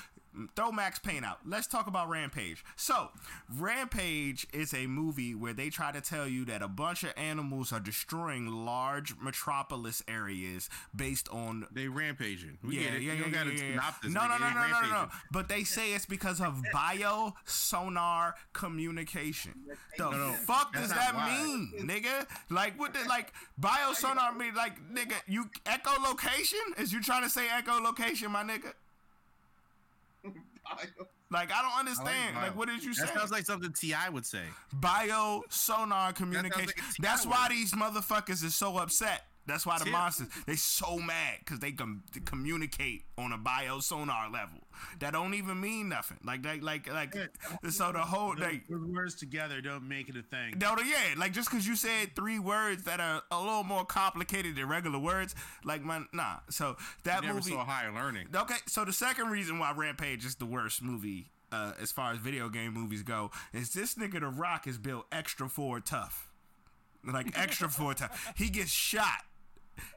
throw Max Payne out. Let's talk about Rampage. So Rampage is a movie where they try to tell you that a bunch of animals are destroying large metropolis areas based on They rampaging. We yeah, get it. yeah, you yeah, don't yeah, gotta yeah, yeah. synopsis. No, no, no, no, no, no, no. But they say it's because of bio sonar communication. The No, no, fuck that's does that why. mean, nigga? Like what? The, like bio sonar mean? Like nigga, you echolocation? Is you trying to say echolocation, my nigga? *laughs* Like I don't understand. bio. like what did you say? That sounds like something Ti would say. bio sonar communication. like That's I why word. these motherfuckers are so upset. That's why the Tip. monsters they so mad because they can they communicate on a bio sonar level. That don't even mean nothing. Like like like like. So the whole like. words together don't make it a thing. No, yeah, like just because you said three words that are a little more complicated than regular words, like my nah. So that Never movie, saw higher learning. Okay, so the second reason why Rampage is the worst movie uh, as far as video game movies go is this nigga The Rock is built extra Ford tough. Like extra Ford tough. He gets shot.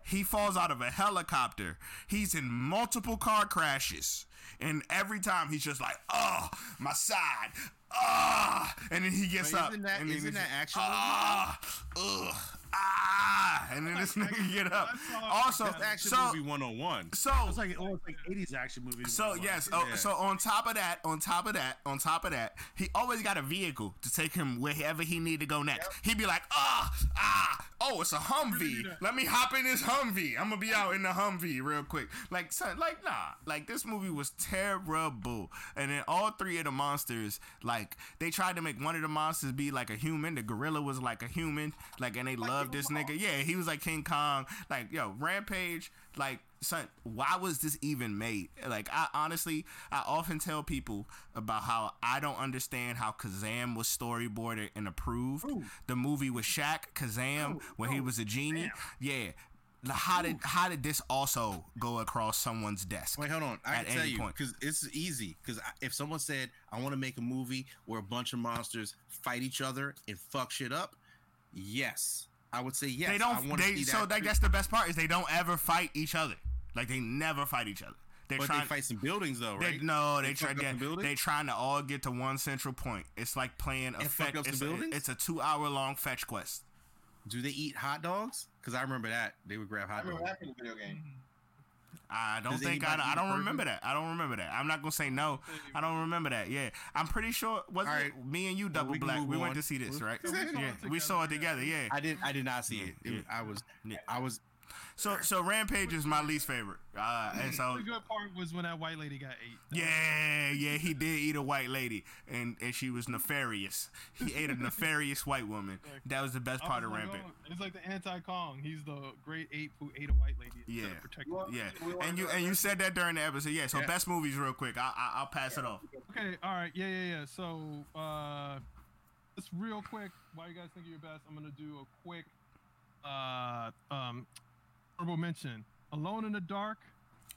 He falls out of a helicopter. He's in multiple car crashes. And every time he's just like, oh, my side. Ah, and then he gets But up. isn't that- and then isn't that just, actual Ah, ugh, ah, and then this *laughs* nigga get up. Also, That's action so, movie 101. so It's like oh, it's like '80s action movie. so yes, oh, Yeah. so on top of that, on top of that, on top of that, he always got a vehicle to take him wherever he need to go next. He'd be like, ah, ah, oh, it's a Humvee. Let me hop in this Humvee. I'm gonna be out in the Humvee real quick. Like, son, like nah, like this movie was terrible. And then all three of the monsters, like they tried to make one of the monsters be like a human. The gorilla was like a human. Like, and they loved this nigga. Yeah, he was like King Kong. Like, yo, Rampage. Like, son, why was this even made? Like, I honestly, I often tell people about how I don't understand how Kazam was storyboarded and approved. The movie with Shaq, Kazam, when he was a genie. Yeah. How did how did this also go across someone's desk? Wait, hold on. I At can tell you because it's easy. Because if someone said, "I want to make a movie where a bunch of monsters fight each other and fuck shit up," yes, I would say yes. they don't. They so that that's the best part is they don't ever fight each other. Like they never fight each other. They're But trying. they fight some buildings though, They, right? no, they, They try. They, they trying to all get to one central point. It's like playing a And fetch. It's it's a two-hour long fetch quest. Do they eat hot dogs? Because I remember that they would grab I hot remember dogs. that in the video game. I don't Does think I, I don't burger? remember that. I don't remember that. I'm not gonna say no. I don't remember that. Yeah, I'm pretty sure. Was All it right. me and you, double we black? move We went on. to see this, We- right? we saw it yeah, we saw it together. Yeah. I didn't. I did not see Yeah, it. It- yeah. I was. I was. So so Rampage is my least favorite. Uh, and so *laughs* The good part was when that white lady got ate. yeah, yeah, he *laughs* did eat a white lady, and and she was nefarious. He ate a nefarious white woman. *laughs* That was the best part of like, Rampage. oh, it's like the anti-Kong. He's the great ape who ate a white lady. instead Yeah. of protecting Well. Yeah, and you and you said that during the episode. Yeah. So Yeah. best movies, real quick. I, I I'll pass it off. Okay, all right, yeah, yeah, yeah. So, uh, just real quick, while you guys think of your best, I'm gonna do a quick, uh, um, honorable mention. Alone in the Dark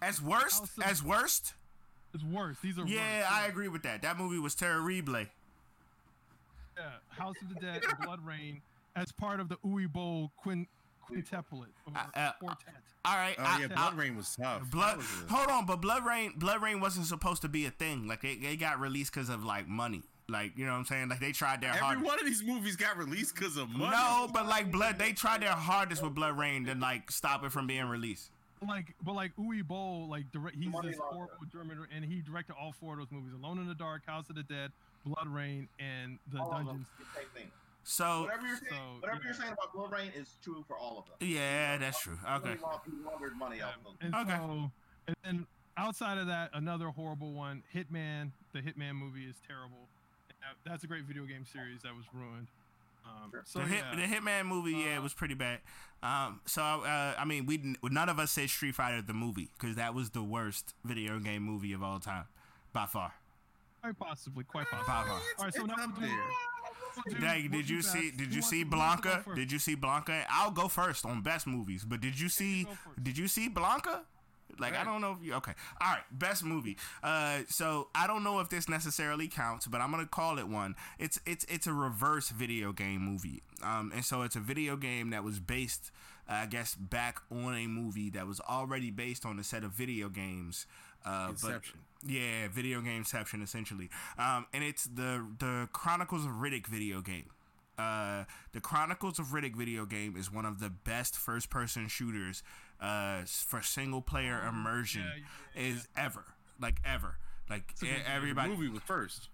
As worst, Also- as worst. is worse. These are Yeah, worse. I agree with that. That movie was terrible. Yeah, House of the Dead and BloodRayne as part of the Uwe Boll quin- quintuplet or Uh, quartet. All right. Oh I- yeah, I- BloodRayne was tough. Blood. Was Hold on, but BloodRayne, Blood Rain wasn't supposed to be a thing. Like they, they got released because of like money. Like you know what I'm saying? Like they tried their Every hardest. one of these movies got released because of money. No, but like Blood, they tried their hardest with BloodRayne to like stop it from being released. Like, but like Uwe Boll, like direct, he's Money this laundering. horrible German, and he directed all four of those movies: Alone in the Dark, House of the Dead, BloodRayne, and The All of them, Dungeons. the same thing. So Whatever you're saying, so, whatever yeah. you're saying about BloodRayne is true for all of them. yeah, that's true. Okay. He laundered money Yeah, off of them. and Okay. so, and then outside of that, another horrible one, Hitman. The Hitman movie is terrible. And that- That's a great video game series that was ruined. Um, Sure. so the hit, yeah, the Hitman movie, yeah, it Uh, was pretty bad. Um, so uh, I mean, we none of us said Street Fighter the movie because that was the worst video game movie of all time, by far. quite possibly, quite By far. All right, so It's now up we'll do- there. we'll do- Dang, did do you best. see? Did Who you see who wants to go Blanka? Did you see Blanka? I'll go first on best movies. But did you see? Did you see Blanka? Like I don't know if you okay. All right, best movie. Uh, so I don't know if this necessarily counts, but I'm gonna call it one. It's it's it's a reverse video game movie. Um, and so it's a video game that was based, I guess, back on a movie that was already based on a set of video games. Uh, Inception. But, yeah, video gameception essentially. Um, and it's the the Chronicles of Riddick video game. Uh, the Chronicles of Riddick video game is one of the best first person shooters uh, for single player immersion yeah, yeah, is ever like ever like a good game. The everybody movie was first.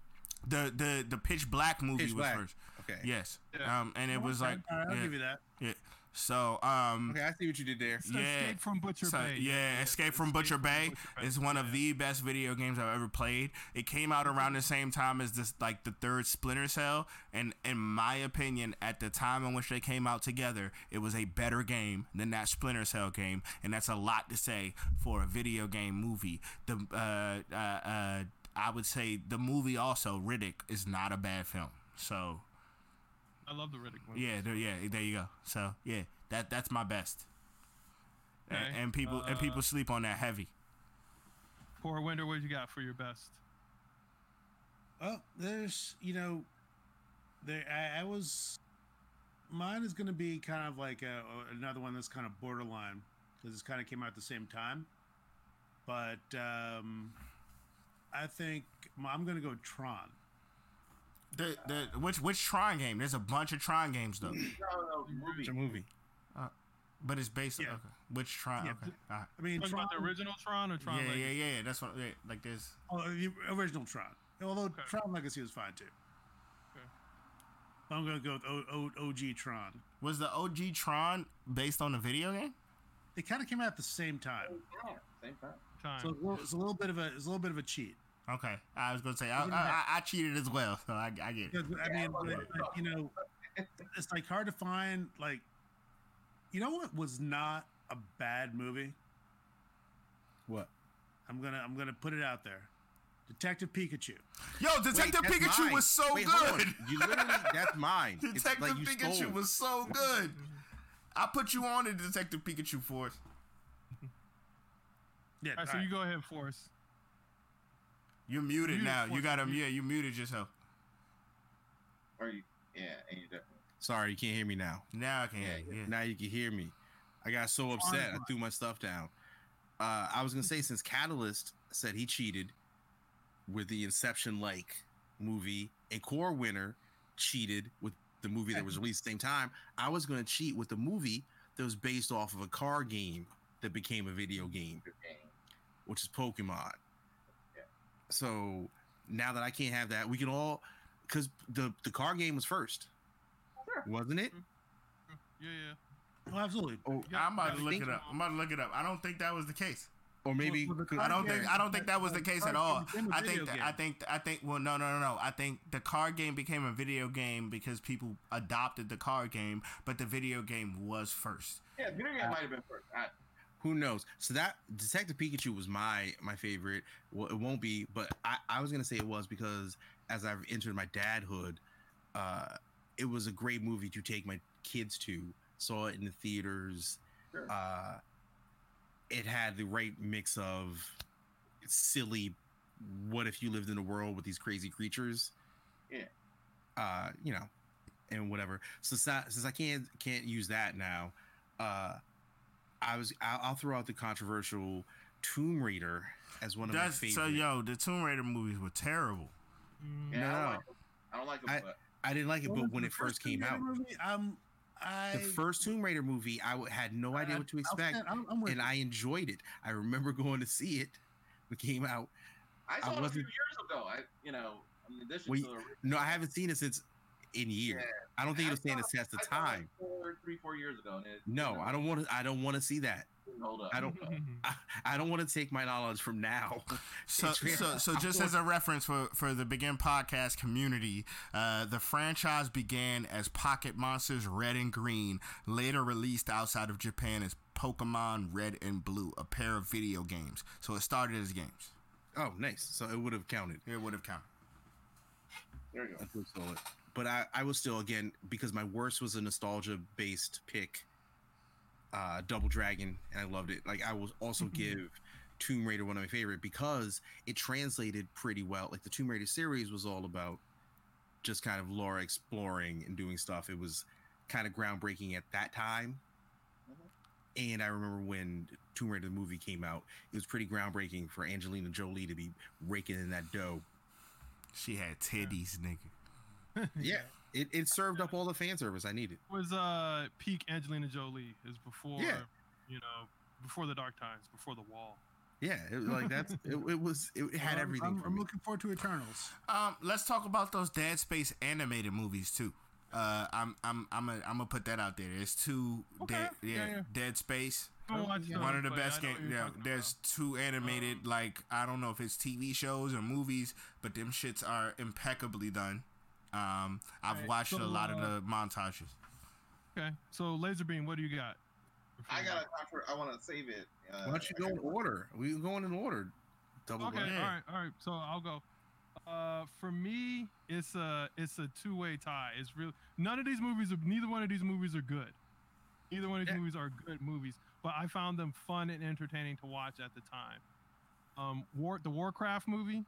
the the the pitch black movie Pitch was Black. first Okay. yes Yeah. um and it was like I'll yeah, give you that. yeah. So um Okay, I see what you did there. It's yeah. Escape from Butcher so, Bay. yeah, Escape from Butcher Bay is one of the best video games I've ever played. It came out around the same time as this, like the third Splinter Cell, and in my opinion, at the time in which they came out together, it was a better game than that Splinter Cell game, and that's a lot to say for a video game movie. The uh, uh, uh, I would say the movie also Riddick is not a bad film. So I love the Riddick one. yeah, there, yeah, there you go. So yeah, that that's my best. Okay, And, people and uh, people sleep on that heavy. Corwinder, what you got for your best? Well, there's, you know, there. I, I was. Mine is going to be kind of like a, another one that's kind of borderline because it kind of came out at the same time. But um, I think I'm going to go Tron. The the which which Tron game? There's a bunch of Tron games though, No, no, movie. It's a movie. Uh, but it's based on Yeah. okay. Which Tron? Yeah, okay. th- All right. I mean, Talking Tron, about the original Tron or Tron Yeah, Legacy? yeah, yeah, yeah. That's what. Yeah, like there's. oh, uh, the original Tron. Although Okay. Tron Legacy was fine too. Okay. I'm going to go with o, o, OG Tron. Was the OG Tron based on a video game? They kind of came out at the same time, oh, Yeah, same time. Time. so it's a little, it's a little bit of a it's a little bit of a cheat. Okay, I was gonna say I, I, I, cheated as well, so I, I get it. I mean, but, but, you know, *laughs* it's like hard to find. Like, you know what was not a bad movie? What? I'm gonna I'm gonna put it out there. Detective Pikachu. Yo, Detective Wait, Pikachu mine. was so Wait, good. You literally, that's mine. Detective like Pikachu stole. was so good. I put you on to Detective Pikachu for us. Yeah. All right, so alright. you go ahead for us. You're muted Muted now. You got him. you- Yeah, you muted yourself. Or you, yeah, and you definitely. Sorry, you can't hear me now. Now I can hear you. Yeah. Now you can hear me. I got so upset, I threw my stuff down. Uh, I was gonna say since Catalyst said he cheated with the Inception like movie, and Corwinder cheated with the movie that was released at the same time. I was gonna cheat with the movie that was based off of a car game that became a video game. which is Pokemon. Yeah. So now that I can't have that, we can all because the the car game was first, Sure. wasn't it? Mm-hmm. Mm-hmm. Yeah, yeah. Oh, absolutely. Oh, Yeah, I'm about to look it up. I'm about to look it up. I don't think that was the case. or maybe Well, well, the could- I don't Card think I don't think that was the case at all. game became a I video think th- game. I think I think well no no no no. I think the card game became a video game because people adopted the card game, but the video game was first. Yeah, video game might have been first. I, who knows? So that detective pikachu was my my favorite. Well it won't be but i i was gonna say it was because as i've entered my dadhood uh it was a great movie to take my kids to. Saw it in the theaters. Sure. uh it had the right mix of silly what if you lived in a world with these crazy creatures? Yeah. uh you know and whatever. Since that since i can't can't use that now uh I was. I'll, I'll throw out the controversial Tomb Raider as one of That's my so yo. The Tomb Raider movies were terrible. Mm, yeah, I, No. don't like them. I don't like them, I- but I didn't like it, What but when it first came out, movie? Um, I the first Tomb Raider movie, I had no idea I- what to expect, I'm, I'm and you. I enjoyed it. I remember *laughs* going to see it when it came out. I I saw it a few years ago. I, you know, in addition Well, to the No, I haven't seen it since in years. Yeah. I don't think I it'll stand the saw- test of I saw time. four, three, four years ago, and it No, didn't- I don't want to. I don't want to see that. hold up. I don't- *laughs* I, I don't want to take my knowledge from now. So, *laughs* so, *laughs* so just as a reference for, for the Begin Podcast community, uh, the franchise began as Pocket Monsters Red and Green, later released outside of Japan as Pokemon Red and Blue, a pair of video games. So it started as games. Oh, nice. So it would have counted. It would have counted. There you go. I would still it. But I, I was still again because my worst was a nostalgia based pick. Uh, Double Dragon, and I loved it. Like I will also give Tomb Raider one of my favorite because it translated pretty well. Like the Tomb Raider series was all about just kind of Laura exploring and doing stuff. It was kind of groundbreaking at that time. And I remember when Tomb Raider the movie came out, it was pretty groundbreaking for Angelina Jolie to be raking in that dough. She had titties, nigga. *laughs* Yeah, it, it served up all the fan service I needed. It was uh peak Angelina Jolie is before Yeah. you know before the dark times before the wall. Yeah, it, was like that's it, it was it *laughs* had I'm- everything I'm, for I'm me. looking forward to Eternals. Um, let's talk about those Dead Space animated movies too. Uh, I'm I'm I'm a, I'm gonna put that out there. There's two Okay, dead, yeah, yeah, yeah. Dead Space. I haven't One of the best games. Yeah, talking there's two animated. like I don't know if it's TV shows or movies, but them shits are impeccably done. Um, I've Right, watched so, a lot uh, of the montages. Okay, so Laser Beam, what do you got? I got to I want to save it. Uh, Why don't you go in order? We going in order. Double Okay, blind. all right, all right. So I'll go. Uh, for me, it's a it's a two way tie. It's real. None of these movies are. Neither one of these movies are good. Neither one of these Yeah. movies are good movies, but I found them fun and entertaining to watch at the time. Um, War the Warcraft movie.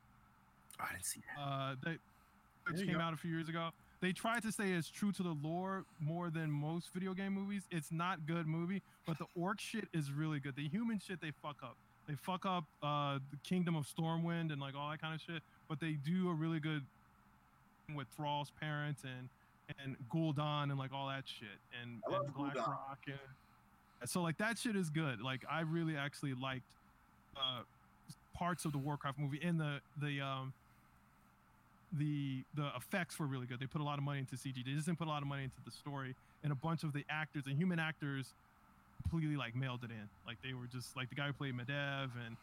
Oh, I didn't see that. uh, that which came go. out a few years ago. They tried to stay as true to the lore more than most video game movies. It's not good movie, but the orc shit is really good. The human shit they fuck up. They fuck up uh, the Kingdom of Stormwind and like all that kind of shit. But they do a really good with Thrall's parents and and Gul'dan and like all that shit and, and Black Gul'dan. Rock and so like that shit is good. Like I really actually liked uh, parts of the Warcraft movie and the the um the the effects were really good. They put a lot of money into CG. They just didn't put a lot of money into the story. And a bunch of the actors and human actors completely like mailed it in. Like they were just like the guy who played Medivh and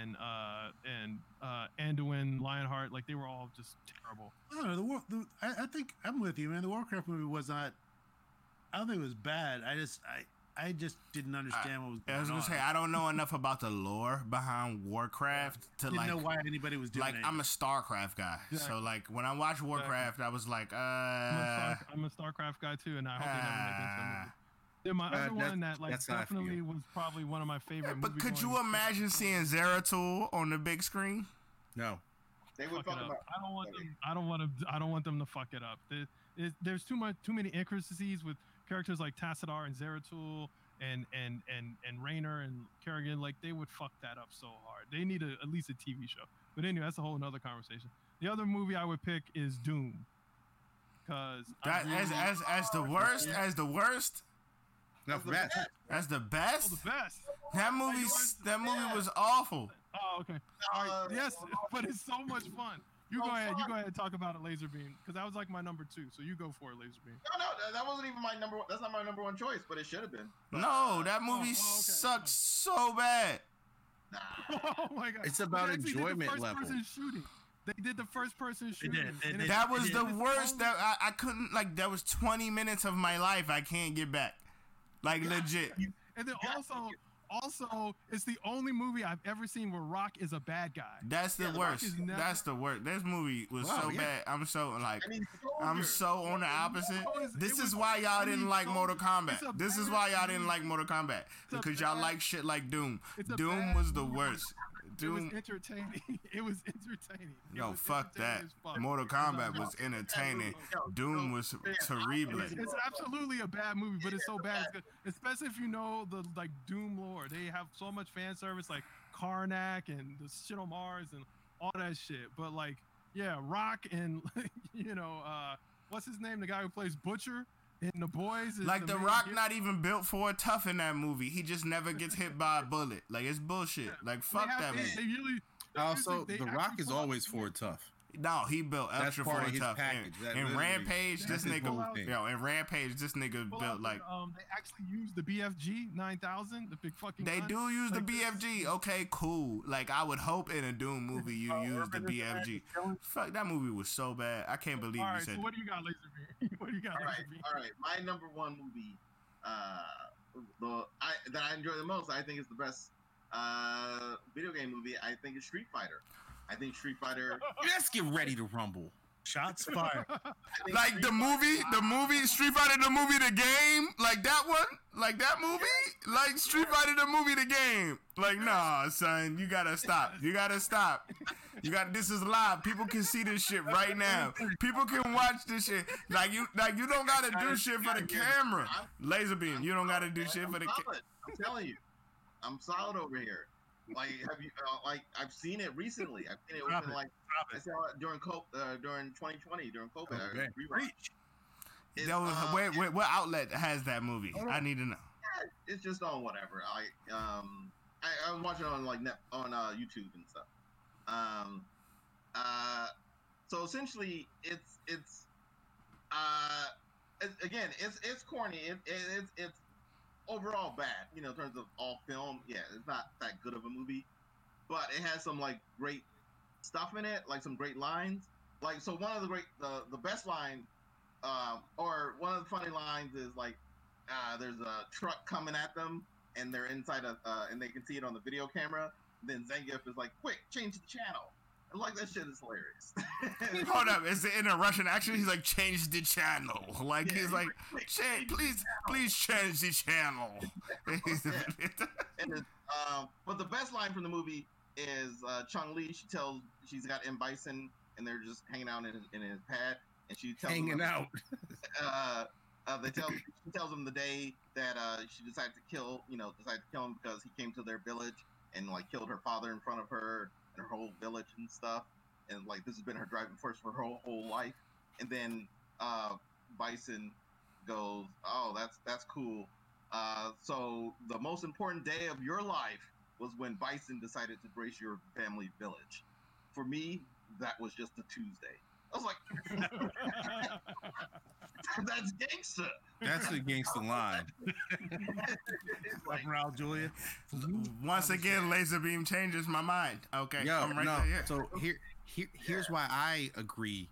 and uh and uh Anduin Lionheart. Like they were all just terrible. I don't know. The, War, the I, I think I'm with you, man. The Warcraft movie was not. I don't think it was bad. I just I I just didn't understand what was going on. I was gonna on. say I don't know enough about the lore behind Warcraft to didn't like know why anybody was doing like it. I'm a StarCraft guy, so like when I watch Warcraft, I was like, I'm, uh, a Star, I'm a StarCraft guy too, and I hope they never make it into a ah. movie. Then my Uh, other that's- one that like that's how I feel. definitely was probably one of my favorite. but could you imagine seeing Zeratul on the big screen? No. They would fuck fuck it up. up. I don't want them. I don't want to. I don't want them to fuck it up. There, it, there's too much, too many intricacies with characters like Tassadar and Zeratul and and and and Raynor and Kerrigan, like they would fuck that up so hard. They need a, at least a TV show. But anyway, that's a whole another conversation. The other movie I would pick is Doom, because That as as as the worst, as the worst, Enough for that. as the oh, best. the best. That movie, that movie was awful. Oh, okay. All right. Uh, yes, *laughs* but it's so much fun. You So go ahead. You go ahead and talk about a laser beam because that was like my number two. So you go for it, Laserbeam. No, no, that- that wasn't even my number one. That's not my number one choice, but it should have been. No, that uh, movie oh, okay. sucked so bad. Nah. *laughs* oh my god! It's about They the enjoyment first level. Person shooting. They did the first person shooting. did. They and did. it's- That was the worst. That I, I couldn't like. That was 20 minutes of my life I can't get back. Like legit. And then also, also, it's the only movie I've ever seen where Rock is a bad guy. That's the Yeah, worst. never- That's the worst. This movie was Wow, so yeah. bad. I'm so like. I mean, I'm so on the opposite. Was- This is why y'all funny didn't like so- Mortal Kombat. This is why y'all didn't like Mortal Kombat It's a because y'all like shit like Doom. Doom was the movie. worst. It was entertaining. *laughs* It was entertaining. It Yo, was fuck that. entertaining as fuck. Mortal Kombat was *laughs* entertaining. Doom was terrible. It's, it's absolutely a bad movie, but it's so bad, it's good. especially if you know the like Doom lore. They have so much fan service, like Carmack and the shit on Mars and all that shit. But like, yeah, Rock and *laughs* you know, uh, what's his name? The guy who plays Butcher in The Boys. Is Like the main Rock, hero. not even built for a tough in that movie. He just never gets hit by a bullet. Like it's bullshit. Like fuck have- that they, movie. They Also, uh, The Rock is always for tough. No, he built That's extra part for of his tough. package. And, That and Rampage, this nigga, yo, and Rampage, this nigga pull built out like. um, they actually use the BFG 9000, the big fucking. They gun. do use the Like, this- BFG. Okay, cool. Like I would hope in a Doom movie you use the BFG. Fuck that movie was so bad. I can't believe All you right, said. so what do you got, Laserbeam? *laughs* what do you got, All right, Laserbeam? all right. My number one movie, uh, the I that I enjoy the most, I think is the best uh video game movie. I think is Street Fighter. I think Street Fighter. *laughs* Let's get ready to rumble. Shots fired. *laughs* Like Street the movie, the movie Street Fighter, the movie, the game, like that one, like that movie, like Street Fighter, the movie, the game. Like, nah, son, you gotta stop. You gotta stop. You got this is live. People can see this shit right now. People can watch this shit. Like you, like you don't gotta do shit for the camera. Laser beam, you don't gotta do shit for the camera. I'm telling you, I'm solid over here. Like, have you? Uh, like, I've seen it recently. I've seen it Drop within it. like Drop I saw it during co- uh, during 2020 during COVID. I Okay. rewatched. It's, That was, uh, where, where, what outlet has that movie? I need to know. it's just on whatever. I um I, I'm watching it on like net on uh, YouTube and stuff. Um uh so essentially it's it's uh it, again it's it's corny. It, it, it's it's overall bad, you know, in terms of all film. Yeah, it's not that good of a movie. But it has some like great stuff in it, like some great lines. Like so one of the great the the best line um or one of the funny lines is like uh, there's a truck coming at them, and they're inside a, uh, and they can see it on the video camera. Then Zangief is like, "Quick, change the channel." And like that shit is hilarious. *laughs* Hold up, is it in a Russian accent? He's like, change the channel. *laughs* Like he's like, *laughs* "Quick, change, please, please change the channel. and it's, um, but the best line from the movie is uh, Chun-Li. She tells she's got M Bison, and they're just hanging out in his, in his pad, and she tells Hanging him, out. Uh, uh, they tell she tells him the day that uh, she decided to kill, you know, decided to kill him because he came to their village and like killed her father in front of her her whole village and stuff, and like this has been her driving force for her whole, whole life. And then uh, Bison goes, "Oh, that's that's cool. Uh, so the most important day of your life was when Bison decided to grace your family village. For me, that was just a Tuesday. I was like, *laughs* that's gangster. That's against the line. It's *laughs* like, Raul Julia. Once again, laser beam changes my mind. Okay, Yo, I'm right no. there. Yeah. So here, here, here's why I agree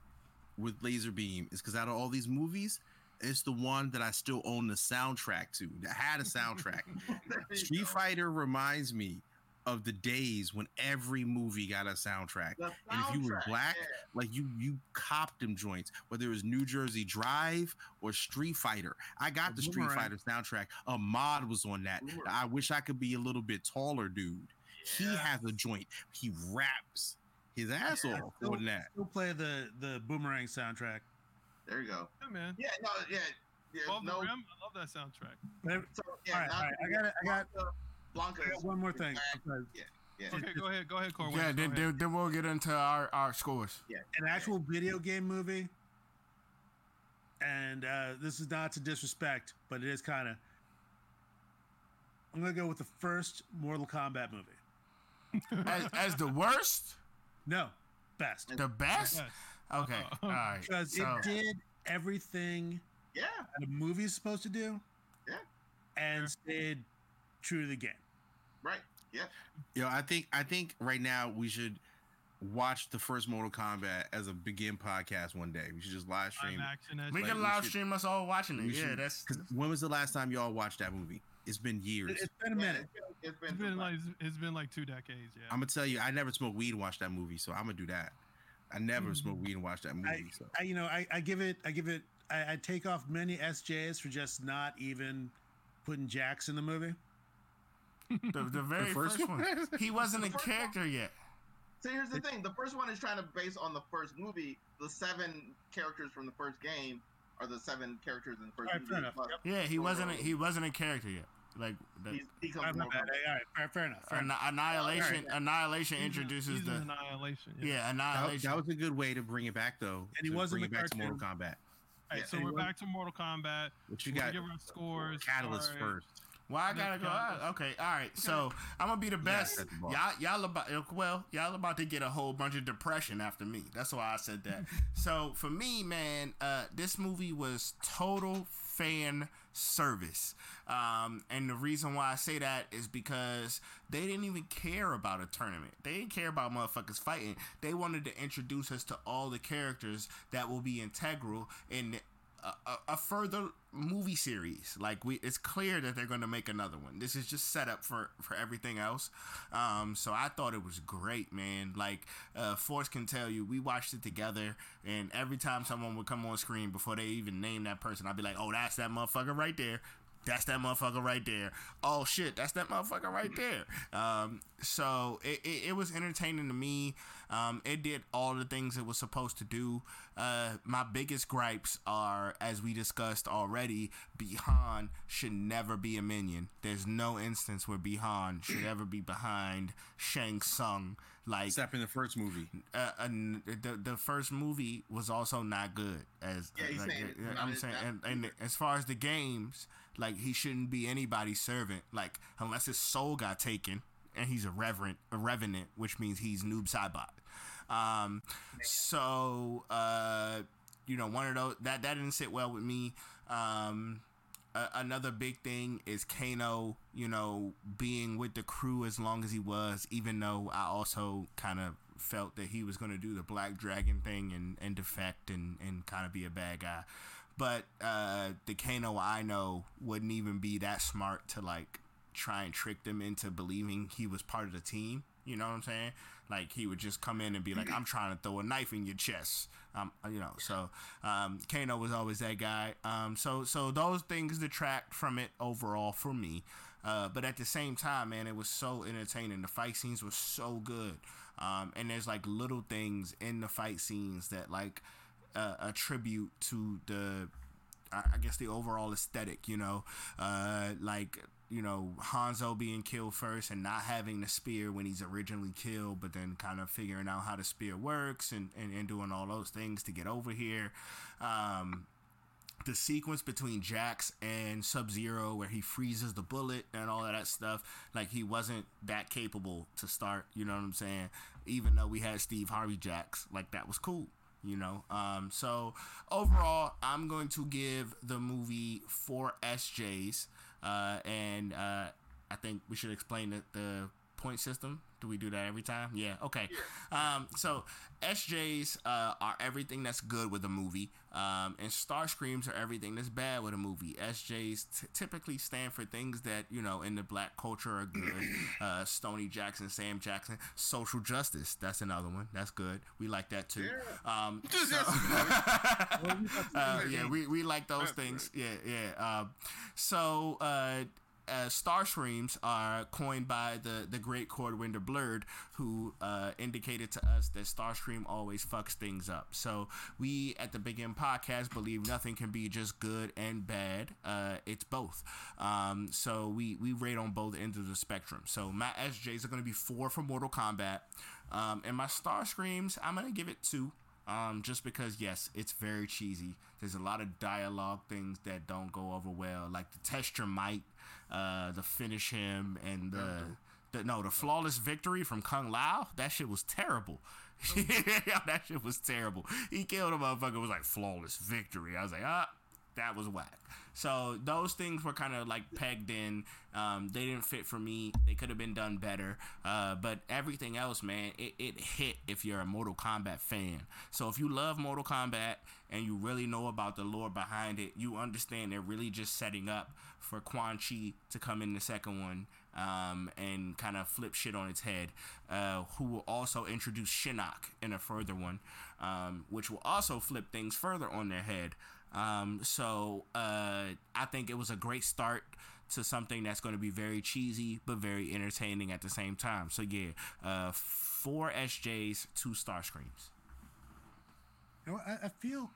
with Laser Beam is because out of all these movies, it's the one that I still own the soundtrack to. That had a soundtrack. *laughs* Street go. Fighter reminds me of the days when every movie got a soundtrack. The And if you were black, yeah. Like you, you copped them joints, whether it was New Jersey Drive or Street Fighter. I got the Street Fighter soundtrack. A mod was on that. Boomerang. I wish I could be a little bit taller, dude. He has a joint. He raps his ass Yeah, off still- on that. Still play the the Boomerang soundtrack. There you go. Yeah, man. Yeah, no, yeah. yeah, Above no. the rim. I love that soundtrack. So, yeah, all right, not all right. I got it. I got, Blanka. Blanka is one more thing. bad. because Yeah. Okay, go ahead. Go ahead, Corwin. Yeah, then, ahead. then, then we'll get into our, our scores. Yeah. An actual video game movie, and uh, this is not to disrespect, but it is kind of. I'm gonna go with the first Mortal Kombat movie. *laughs* As, as the worst, No, best the best. Yes. Okay, all right. because So, it did everything Yeah. that a movie is supposed to do. Yeah. and stayed true to the game. Right. Yeah. You know, I think I think right now we should watch the first Mortal Kombat as a begin podcast one day. We should just live Live stream. action. we like, can we live should- stream us all watching it. Yeah, should- that's 'cause when was the last time y'all watched that movie? It's been years. It- It's been a minute. It's been, it's been, It's been like it's been like two decades. Yeah. I'm gonna tell you, I never smoked weed and watched that movie, so I'm gonna do that. I never mm-hmm. smoked weed and watched that movie. so I, you know, I, I give it, I give it, I, I take off many SJs for just not even putting Jax in the movie. The, *laughs* the very first first, one? one. He wasn't a The first character yet. So here's the thing: the first one is trying to base on the first movie. The seven characters from the first game are the seven characters in the first Alright, movie. fair enough. plus Yeah, he wasn't. A, he wasn't a character yet. Like the, He's, he comes All right, Mortal bad. All right, fair, fair enough. Fair Anni- enough. annihilation. Annihilation He's a- introduces he's the annihilation. yeah that, annihilation. that was a good way to bring it back, though. And he was in bring the it back to Mortal. Kombat. Alright, Yeah, so we're was- back to Mortal Kombat. What you We're got? give our scores. Catalyst Alright. first. Well, I gotta go. Ah, Okay, all right. So I'm gonna be the best. the y'all, y'all about well, y'all about to get a whole bunch of depression after me. That's why I said that. *laughs* so for me, man, uh, this movie was total fan service. Um, and the reason why I say that is because they didn't even care about a tournament. They didn't care about motherfuckers fighting. They wanted to introduce us to all the characters that will be integral in a, a, further movie series. Like we, it's clear that they're going to make another one. This is just set up for for everything else. Um, so I thought it was great, man. Like uh, Force can tell you, we watched it together, and every time someone would come on screen before they even name that person, I'd be like, "Oh, that's that motherfucker right there." That's that motherfucker right there. Oh shit, that's that motherfucker right there. Um, so it, it, it was entertaining to me. Um, it did all the things it was supposed to do. Uh, my biggest gripes are, as we discussed already, Bi-Han should never be a minion. There's no instance where Bi-Han should ever be behind Shang Tsung. Like Except in the first movie. uh, and the the first movie was also not good. As Yeah, he's like, saying it's uh, not I'm saying, and, and as far as the games, like he shouldn't be anybody's servant. Like unless his soul got taken, and he's a reverent, a revenant, which means he's noob Saibot. Um, so uh, you know, one of those that that didn't sit well with me. Um, another big thing is Kano, you know, being with the crew as long as he was, even though I also kind of felt that he was going to do the Black Dragon thing and, and defect and, and kind of be a bad guy. But uh, the Kano I know wouldn't even be that smart to like try and trick them into believing he was part of the team. You know what I'm saying? Like he would just come in and be like, "I'm trying to throw a knife in your chest." Um, you know. So um, Kano was always that guy. Um, so so those things detract from it overall for me. Uh, but at the same time, man, it was so entertaining. The fight scenes were so good. Um, and there's like little things in the fight scenes that like uh, tribute to the I I guess the overall aesthetic, you know, uh, like you know Hanzo being killed first and not having the spear when he's originally killed, but then kind of figuring out how the spear works and, and, and doing all those things to get over here. Um, the sequence between Jax and Sub Zero, where he freezes the bullet and all of that stuff, like he wasn't that capable to start. You know what I'm saying? Even though we had Steve Harvey Jax, like that was cool. You know, um, so overall, I'm going to give the movie four SJs, uh, and uh, I think we should explain the, the point system. Do we do that every time? Yeah. Okay. Um, so SJs uh, are everything that's good with a movie, um, and Star Screams are everything that's bad with a movie. SJs t- typically stand for things that you know in the black culture are good. *clears throat* Uh, Stoney Jackson, Sam Jackson, social justice. That's another one. That's good. We like that too. Um, so- *laughs* uh, yeah, we, we like those things. Yeah, yeah. Um, so uh, star screams are coined by the the great Corwinder Blurred, who uh, indicated to us that Starscream always fucks things up. So we at the Big M Podcast believe nothing can be just good and bad. Uh, it's both. Um, so we we rate on both ends of the spectrum. So my SJs are going to be four for Mortal Kombat, um, and my star screams I'm going to give it two. Um, just because yes, it's very cheesy. There's a lot of dialogue things that don't go over well, like the test your might, uh, the finish him, and the, the no, the flawless victory from Kung Lao. That shit was terrible. *laughs* that shit was terrible. He killed a motherfucker. Was like flawless victory. I was like, ah, that was whack. So those things were kind of like pegged in. Um, they didn't fit for me. They could have been done better. Uh, but everything else, man, it, it hit if you're a Mortal Kombat fan. So if you love Mortal Kombat and you really know about the lore behind it, you understand they're really just setting up for Quan Chi to come in the second one um, and kind of flip shit on its head, uh, who will also introduce Shinnok in a further one, um, which will also flip things further on their head. Um, so uh, I think it was a great start to something that's going to be very cheesy but very entertaining at the same time. So yeah, uh, four SJs, two star screams. You know, I, I feel,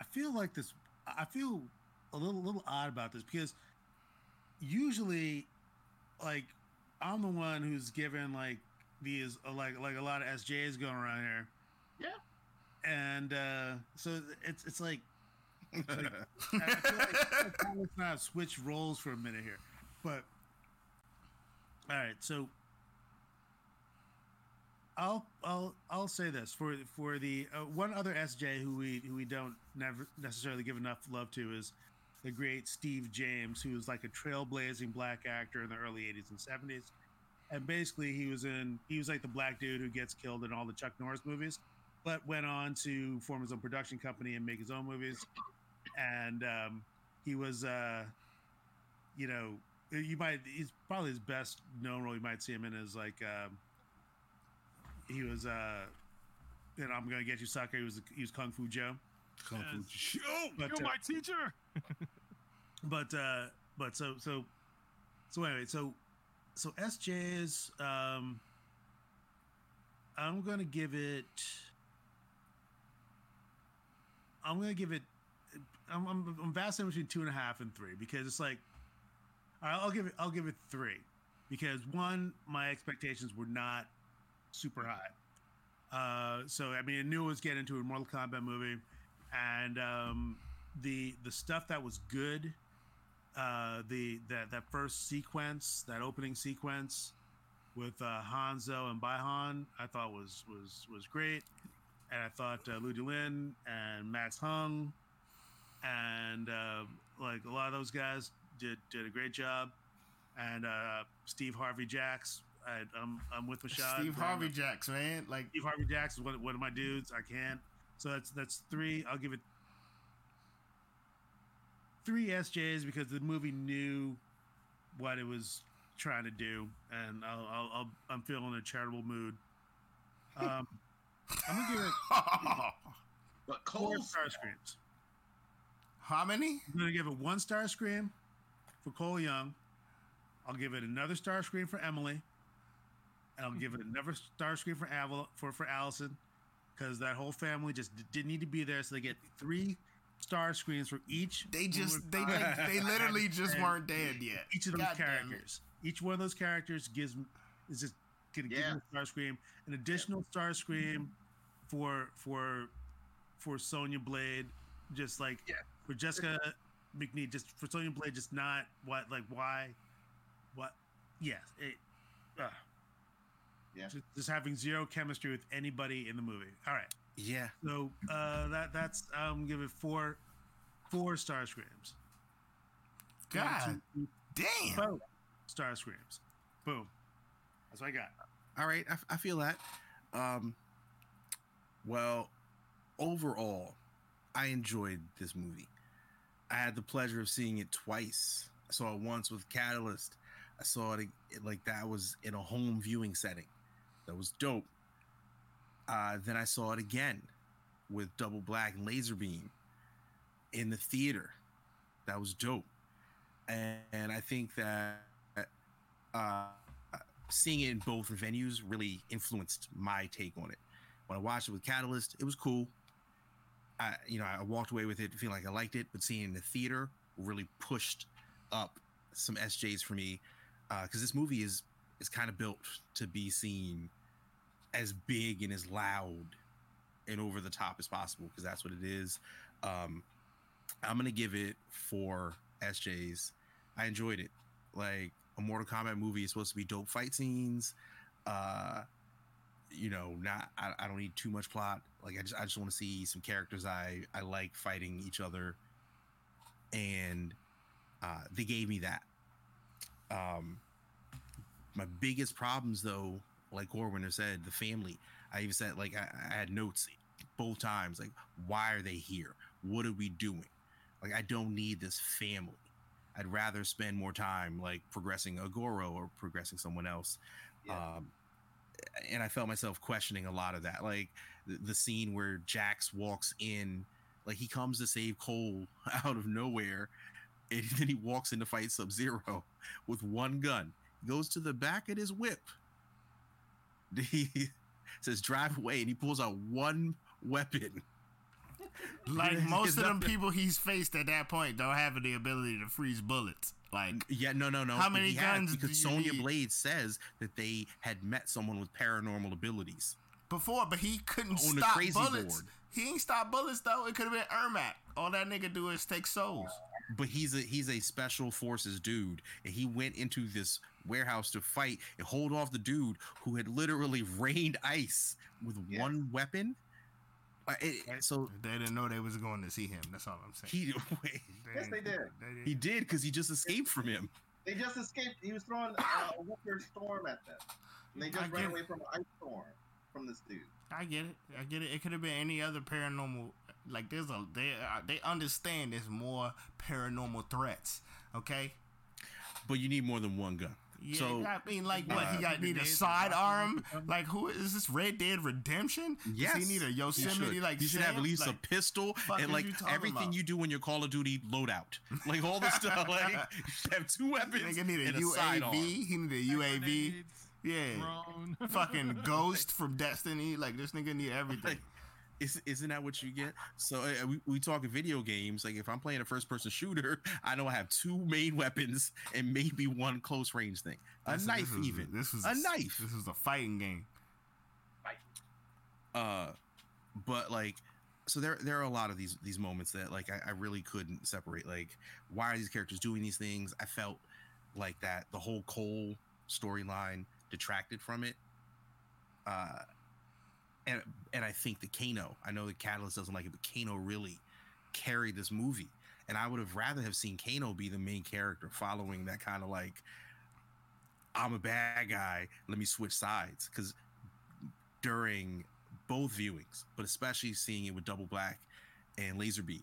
I feel like this. I feel a little, little odd about this because usually, like, I'm the one who's given like these, uh, like, like a lot of SJs going around here. Yeah. And uh, so it's it's like *laughs* I feel like, I like let's not switch roles for a minute here, but all right. So I'll I'll I'll say this. For for the uh, one other SJ who we who we don't never necessarily give enough love to is the great Steve James, who was like a trailblazing black actor in the early '80s and '70s, and basically he was in he was like the black dude who gets killed in all the Chuck Norris movies, but went on to form his own production company and make his own movies, and um, he was uh, you know you might he's probably his best known role you might see him in is like um, he was uh, you know I'm gonna get you sucker he was he was Kung Fu Joe. Kung Fu Yes. Joe. But, You're uh, my teacher. *laughs* but uh but so so so anyway so so sj's um i'm gonna give it i'm gonna give it i'm i'm, I'm vacillating between two and a half and three because it's like i'll give it i'll give it three because one my expectations were not super high. Uh so i mean i knew it was getting into a mortal kombat movie and um the the stuff that was good uh the that that first sequence that opening sequence with uh hanzo and Bi-Han i thought was was was great. And i thought uh, Ludi Lin and Max Huang and uh like a lot of those guys did did a great job and uh steve harvey Jax I, i'm i'm with Mehcad. Steve Very Harvey much. Jax, man, like Steve Harvey Jax is one, one of my dudes. I can't. So that's that's three. I'll give it three SJs because the movie knew what it was trying to do, and I'll, I'll, I'll I'm feeling a charitable mood. Um, I'm gonna give it But *laughs* four Cole star screams. How many? I'm gonna give it one star scream for Cole Young. I'll give it another star scream for Emily, and I'll give it another star scream for Aval for for Allison, because that whole family just d- didn't need to be there. So they get three star screams for each. They just they like, they *laughs* literally just weren't dead yet. Each of those God characters, each one of those characters gives is just gonna give them a star scream, an additional star scream for for for Sonya Blade, just like Yeah. For Jessica McNeil, just for Sonya Blade, just not what like why, what, yes, it, uh, Yeah. just, just having zero chemistry with anybody in the movie. All right, Yeah. so uh, that that's I'm giving it four four star screams. God Two- damn. Boom. Star screams. Boom. That's what I got. All right, I, I feel that. Um, well, overall, I enjoyed this movie. I had the pleasure of seeing it twice. I saw it once with Catalyst. I saw it, it like that was in a home viewing setting. That was dope. Uh, then I saw it again with Double Black and Laser Beam in the theater. That was dope. and, and I think that uh, seeing it in both venues really influenced my take on it. When I watched it with Catalyst, it was cool. I, you know, I walked away with it feeling like I liked it, but seeing it in the theater really pushed up some SJs for me because this movie is is kind of built to be seen as big and as loud and over the top as possible because that's what it is. Um, I'm gonna give it four SJs. I enjoyed it. Like a Mortal Kombat movie is supposed to be dope fight scenes. Uh, you know, not I, I don't need too much plot. Like I just I just want to see some characters I I like fighting each other, and uh, they gave me that. Um, my biggest problems though, like Corwinder said, the family. I even said like I, I had notes both times. Like, why are they here? What are we doing? Like, I don't need this family. I'd rather spend more time like progressing a Goro or progressing someone else. Yeah. Um, and I felt myself questioning a lot of that. Like the, the scene where Jax walks in, like he comes to save Cole *laughs* out of nowhere, and then he walks in to fight Sub Zero *laughs* with one gun. He goes to the back of his whip. *laughs* He says, "Drive away," and he pulls out one weapon. Like most of them people he's faced at that point don't have the ability to freeze bullets. Like Yeah, no, no, no. How many he had- guns Because Sonya? Blade says that they had met someone with paranormal abilities. Before, but he couldn't On the stop crazy bullets. board. He ain't stop bullets though. It could have been Ermac. All that nigga do is take souls. but he's a he's a special forces dude and he went into this warehouse to fight and hold off the dude who had literally *laughs* rained ice with Yes. one weapon Uh, it- so They didn't know they was going to see him. That's all I'm saying. he *laughs* wait, Yes, they did. They he did because he just escaped from him They just escaped. He was throwing uh, a winter storm at them. And they I just ran get- away from an ice storm from this dude. I get it. I get it. It could have been any other paranormal. Like there's a they uh, they understand there's more paranormal threats. Okay. but you need more than one gun Yeah, so I mean, like, what he uh, got need a grenades sidearm? Like, who is this Red Dead Redemption? Yes, Does he need a you Yosemite? should. Like, you should have at least like, a pistol and like you everything about? you do in your Call of Duty loadout, like all the stuff. Like *laughs* you should have two weapons Nigga need a and a sidearm. UAV. He need a UAV. Grenades, Yeah. drone. *laughs* Fucking Ghost from Destiny. Like, this nigga need everything. Like, is, isn't that what you get? So uh, we, we talk video games. Like if I'm playing a first person shooter, *laughs* I know I have two main weapons and maybe one close range thing. A This- knife, this was- even. This is a knife. This is a fighting game. Uh, but like, so there there are a lot of these these moments that like I, I really couldn't separate. Like, why are these characters doing these things? I felt like that the whole Cole storyline detracted from it. Uh, and and I think the Kano. I know the Catalyst doesn't like it, but Kano really carried this movie. And I would have rather have seen Kano be the main character, following that kind of like, I'm a bad guy. Let me switch sides. Because during both viewings, but especially seeing it with Double Black and Laser Beam,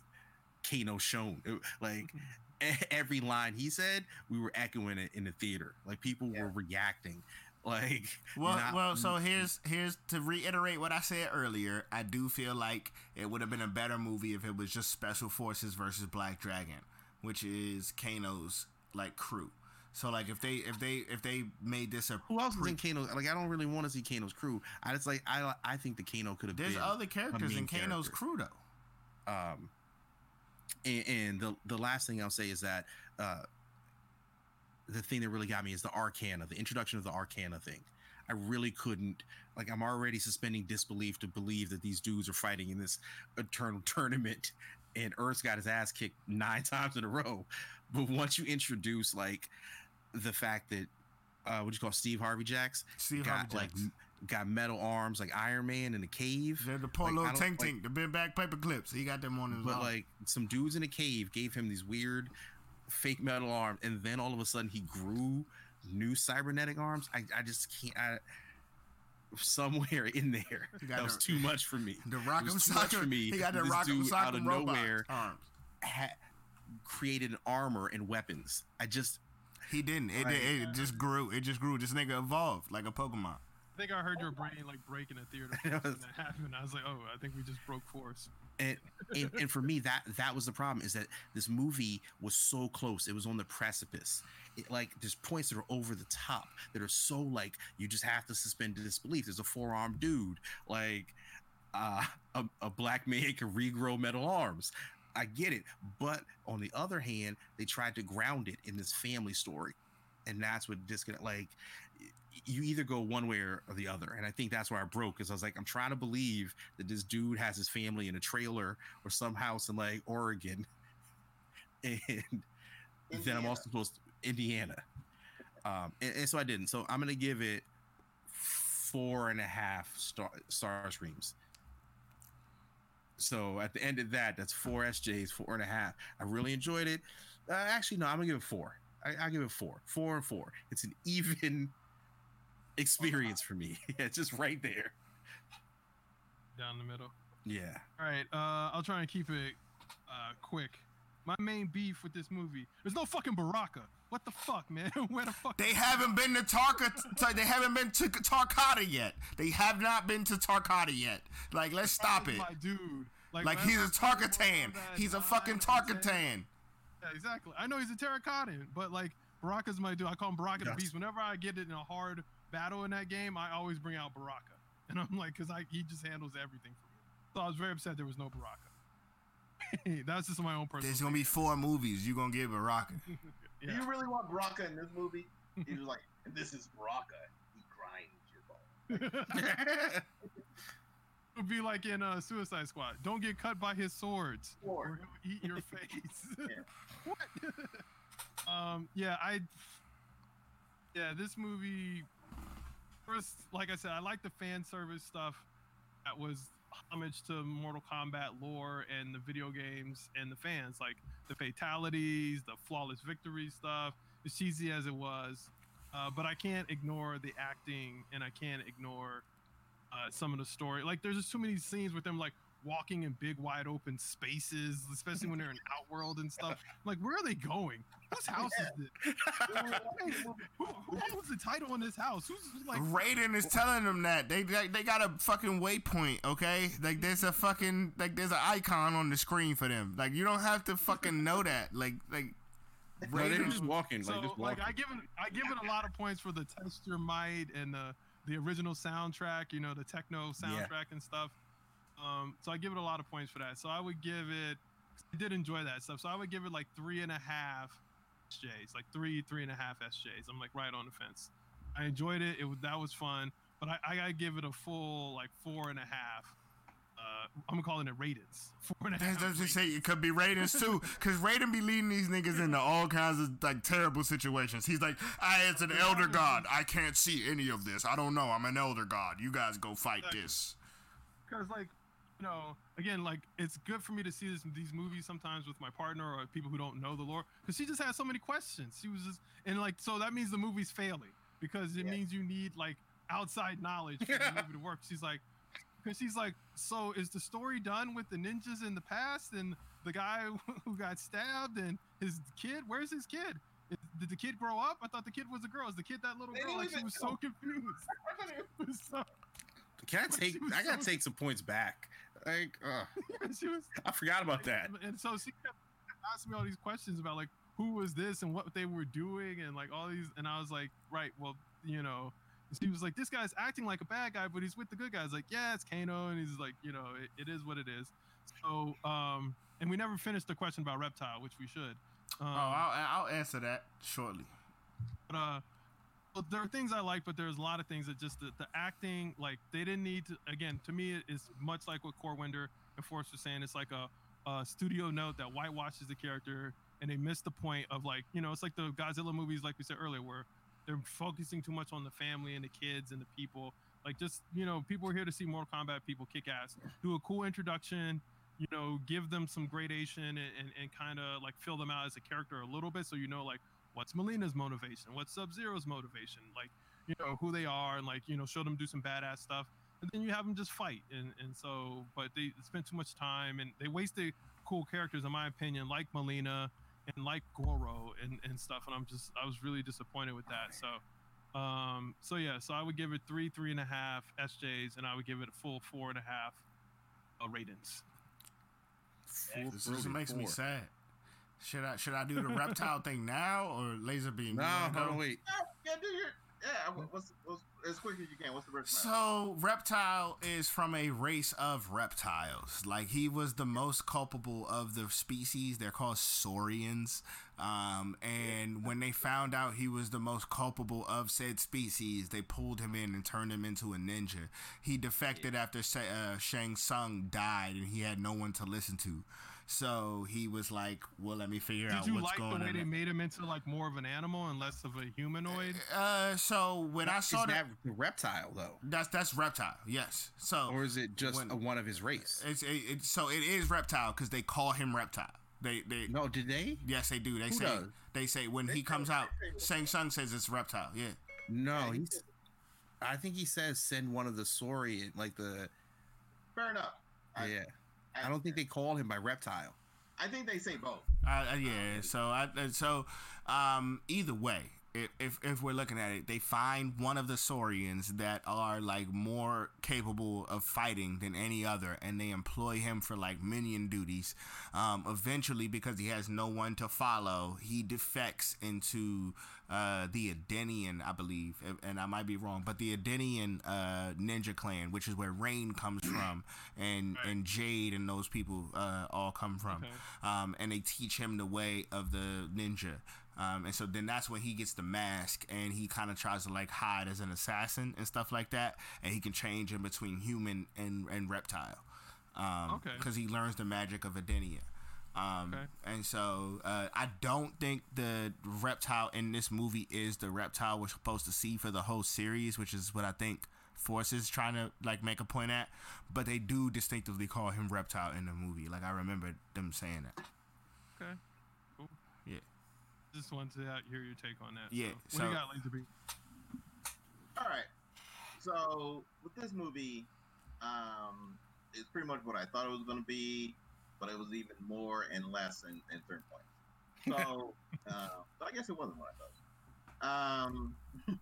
Kano shown It- like e- every line he said, we were echoing it in the theater. Like people Yeah. were reacting. Like Well, not- well. So here's here's to reiterate what I said earlier. I do feel like it would have been a better movie if it was just Special Forces versus Black Dragon, which is Kano's like crew. So like if they if they if they made this a Who else is in Kano? Like I don't really want to see Kano's crew. I just like I I think the Kano could have there's been other characters in Kano's character. crew though. um and, and the the last thing I'll say is that uh the thing that really got me is the arcana, the introduction of the arcana thing. I really couldn't like I'm already suspending disbelief to believe that these dudes are fighting in this eternal *laughs* tournament and Earth's got his ass kicked nine *laughs* times in a row. But once you introduce like the fact that uh what do you call Steve Harvey Jax Steve got Harvey like Jax. got metal arms like Iron Man in a cave. They're the Like, Polo I don't- Tank like- Tank, the big back paper clips. He got them on his but arm. like some dudes in a cave gave him these weird fake metal arms and then all of a sudden he grew new cybernetic arms i, I just can't I, somewhere *laughs* in there He got that was the- too much for me the It Rock'em was too much for me He got the This Rock'em dude out of robot nowhere arms. ha- created an armor and weapons i just He didn't. It, Right. it, it just grew. It just grew. This nigga evolved like a Pokemon. I think I heard your brain like break in a theater *laughs* when that happened. I was like, oh, I think we just broke force. And, and and for me that that was the problem is that this movie was so close. It was on the precipice. It, like there's points that are over the top that are so like you just have to suspend disbelief. There's a four-armed dude like uh, a, a black man can regrow metal arms. I get it but on the other hand they tried to ground it in this family story and that's what disconnect like you either go one way or the other. And i think that's where i broke because i was like i'm trying to believe that this dude has his family in a trailer or some house in like oregon. *laughs* And then i'm also supposed to indiana. Um and, and so i didn't. So i'm gonna give it four and a half star star screams so at the end of that that's four sjs four and a half. I really enjoyed it. Uh, actually no i'm gonna give it four. I, i'll give it four. Four and four. It's an *laughs* even experience for me *laughs* yeah just right there Down the middle. yeah All right, uh, I'll try and keep it uh, quick. My main beef with this movie, there's no fucking Baraka. What the fuck, *laughs* man? Where the fuck? They haven't been to Tarka. T- they haven't been to Tarkata yet. They have not been to Tarkata yet. Like, let's stop it. my dude. Like he's a whenever Tarkatan. He's a fucking 10, Tarkatan. Yeah, exactly. I know he's a Tarkatan, but like Baraka's my dude. I call him Baraka the Beast. Whenever I get it in a hard battle in that game, I always bring out Baraka, *laughs* and I'm like, cause I he just handles everything for me. So I was very upset there was no Baraka. *laughs* That's just my own personal. There's gonna be four movies. You are gonna get Baraka. *laughs* Do Yeah. you really want Baraka in this movie? He was like, this is Baraka. He grinds your bone. it would be like in uh, Suicide Squad. Don't get cut by his swords, Sword. or he'll eat your face. What? um, yeah, I. Yeah, this movie. First, like I said, I like the fan service stuff. That was homage to Mortal Kombat lore and the video games and the fans, like the fatalities, the flawless victory stuff, as cheesy as it was. Uh, but I can't ignore the acting and I can't ignore uh, some of the story. Like, there's just too many scenes with them like walking in big, wide open spaces, especially when they're in Outworld and stuff. Like, where are they going? Whose house is this? who, who owns the title on this house? Who's like? Raiden is telling them that they, they they got a fucking waypoint, okay? Like there's a fucking like there's an icon on the screen for them. Like you don't have to fucking know that. Like like no, they're Raiden. just walking So, like just like, I give it, I give it a lot of points for the Test Your Might and the the original soundtrack. You know, the techno soundtrack and stuff. Um, so I give it a lot of points for that. So I would give it. I did enjoy that stuff. So I would give it like three and a half SJs, like three, three and a half SJs. I'm like right on the fence. I enjoyed it. It was that was fun, but I, I gotta give it a full like four and a half. Uh, I'm calling it Raidens. *laughs* Four and a half. That's just say it could be Raidens too, cause Raiden be leading these niggas into all kinds of like terrible situations. He's like, I it's an elder god. I can't see any of this. I don't know. I'm an elder god. You guys go fight this. because like you know again like it's good for me to see this, these movies sometimes with my partner or people who don't know the lore because she just has so many questions she was just and like so that means the movie's failing because it Yeah. means you need like outside knowledge for the *laughs* movie to work she's like because she's like so is the story done with the ninjas in the past and the guy *laughs* who got stabbed and his kid where's his kid did the kid grow up? I thought the kid was a girl. Is the kid that little They girl? Like she was know. so confused. *laughs* So- can i take i gotta so- take some points back like uh, *laughs* she was i forgot about that And so she kept asking me all these questions about like who was this and what they were doing and like all these and I was like, right, well, you know, she was like, this guy's acting like a bad guy, but he's with the good guys. Like, yeah, it's Kano, and he's like, you know, it, it is what it is. So, um, and we never finished the question about reptile, which we should. Um, Oh, I'll, I'll answer that shortly. but uh well, there are things I like, but there's a lot of things that just the, the acting, like they didn't need to. Again, to me, it's much like what Corwinder and Forrest was saying. It's like a, a studio note that whitewashes the character, and they missed the point of like, you know, it's like the Godzilla movies, like we said earlier, where they're focusing too much on the family and the kids and the people. Like, just you know, people are here to see Mortal Kombat people kick ass. Do a cool introduction. You know, give them some gradation and, and, and kind of like fill them out as a character a little bit, so you know, like what's Mileena's motivation, what's Sub Zero's motivation, like you know who they are, and like you know show them do some badass stuff, and then you have them just fight, and and so but they spent too much time and they wasted cool characters in my opinion, like Mileena and like Goro and and stuff, and I'm just I was really disappointed with that. So, um, so yeah, so I would give it three, three and a half SJs, and I would give it a full four and a half uh, ratings. Full This, this throated makes me sad. Should I should I do the reptile thing now or laser beam? You No, wanna hold go? on, wait. Yeah, do your yeah. What's, what's as quick as you can? What's the rest? So, Reptile is from a race of reptiles. Like, he was the most culpable of the species. They're called saurians. Um, and when they found out he was the most culpable of said species, they pulled him in and turned him into a ninja. He defected after uh, Shang Tsung died and he had no one to listen to. So he was like, well, let me figure Did out you what's like the going way on. they made him into like more of an animal and less of a humanoid? uh, so when I Is saw that, that reptile though, that's that's reptile, yes. So or is it just when- a, one of his race? It's it, it, so it is reptile because they call him reptile. They they No, did they? yes they do. They Who say does? they say when They he say- comes out, say- Shang Tsung says it's reptile. Yeah. No, he he's. I think he says send one of the saurian, like the Fair enough. Yeah. I don't think they call him by reptile. I think they say both. Uh, uh, yeah. So I uh, so um either way. If, if, if we're looking at it, they find one of the Saurians that are like more capable of fighting than any other, and they employ him for like minion duties. Um, eventually, because he has no one to follow, he defects into uh, the Edenian, I believe, and- and I might be wrong, but the Edenian uh, ninja clan, which is where Rain comes *clears throat* from, and and Jade and those people uh, all come from, Okay. um, and they teach him the way of the ninja. Um, and so then that's when he gets the mask and he kind of tries to like hide as an assassin and stuff like that. And he can change in between human and, and reptile. Um, Okay. Because he learns the magic of Edenia. Um, Okay. And so uh, I don't think the reptile in this movie is the reptile we're supposed to see for the whole series, which is what I think Force is trying to like make a point at. But they do distinctively call him reptile in the movie. Like I remember them saying that. Okay. Cool. Yeah. Just wanted to hear your take on that. Yeah, So, what do you got, Laser Beam? All right. So with this movie, um, it's pretty much what I thought it was going to be, but it was even more and less in, in certain points. So, *laughs* uh, but I guess it wasn't what I thought. Um, *laughs*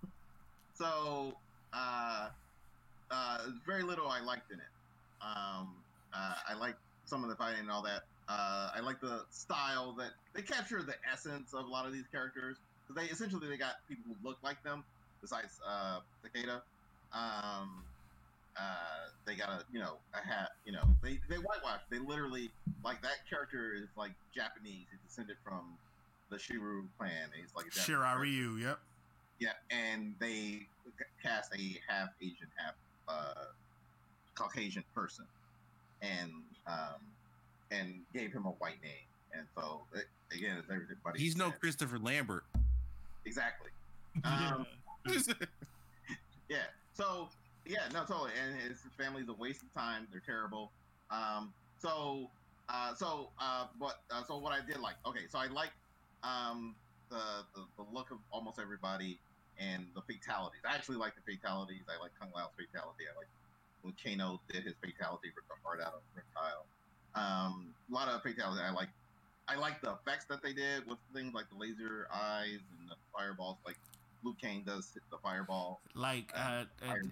so uh, uh, very little I liked in it. Um, uh, I liked some of the fighting and all that. Uh, I like the style that they capture the essence of a lot of these characters. They essentially they got people who look like them besides uh Takeda. Um uh they got a you know a hat, you know, they they whitewash. They literally like that character is like Japanese. He's descended from the Shirai Ryu clan. and He's like a Japanese character. Yep. Yeah, and they cast a half Asian, half uh, Caucasian person, and um, and gave him a white name. And so it, again, as everybody He's no Christopher Lambert. exactly. *laughs* Um, yeah. *laughs* So yeah, no, totally. And his family's a waste of time. They're terrible. Um, so uh, so uh, but uh, so what I did like, okay, so I like um, the, the the look of almost everybody and the fatalities. I actually like the fatalities. I like Kung Lao's fatality. I like when Kano did his fatality, ripped the heart out of Reptile. Um, a lot of fatalities. I like. I like the effects that they did with things like the laser eyes and the fireballs. Like Liu Kang does hit the fireball. Like, uh, uh, Iron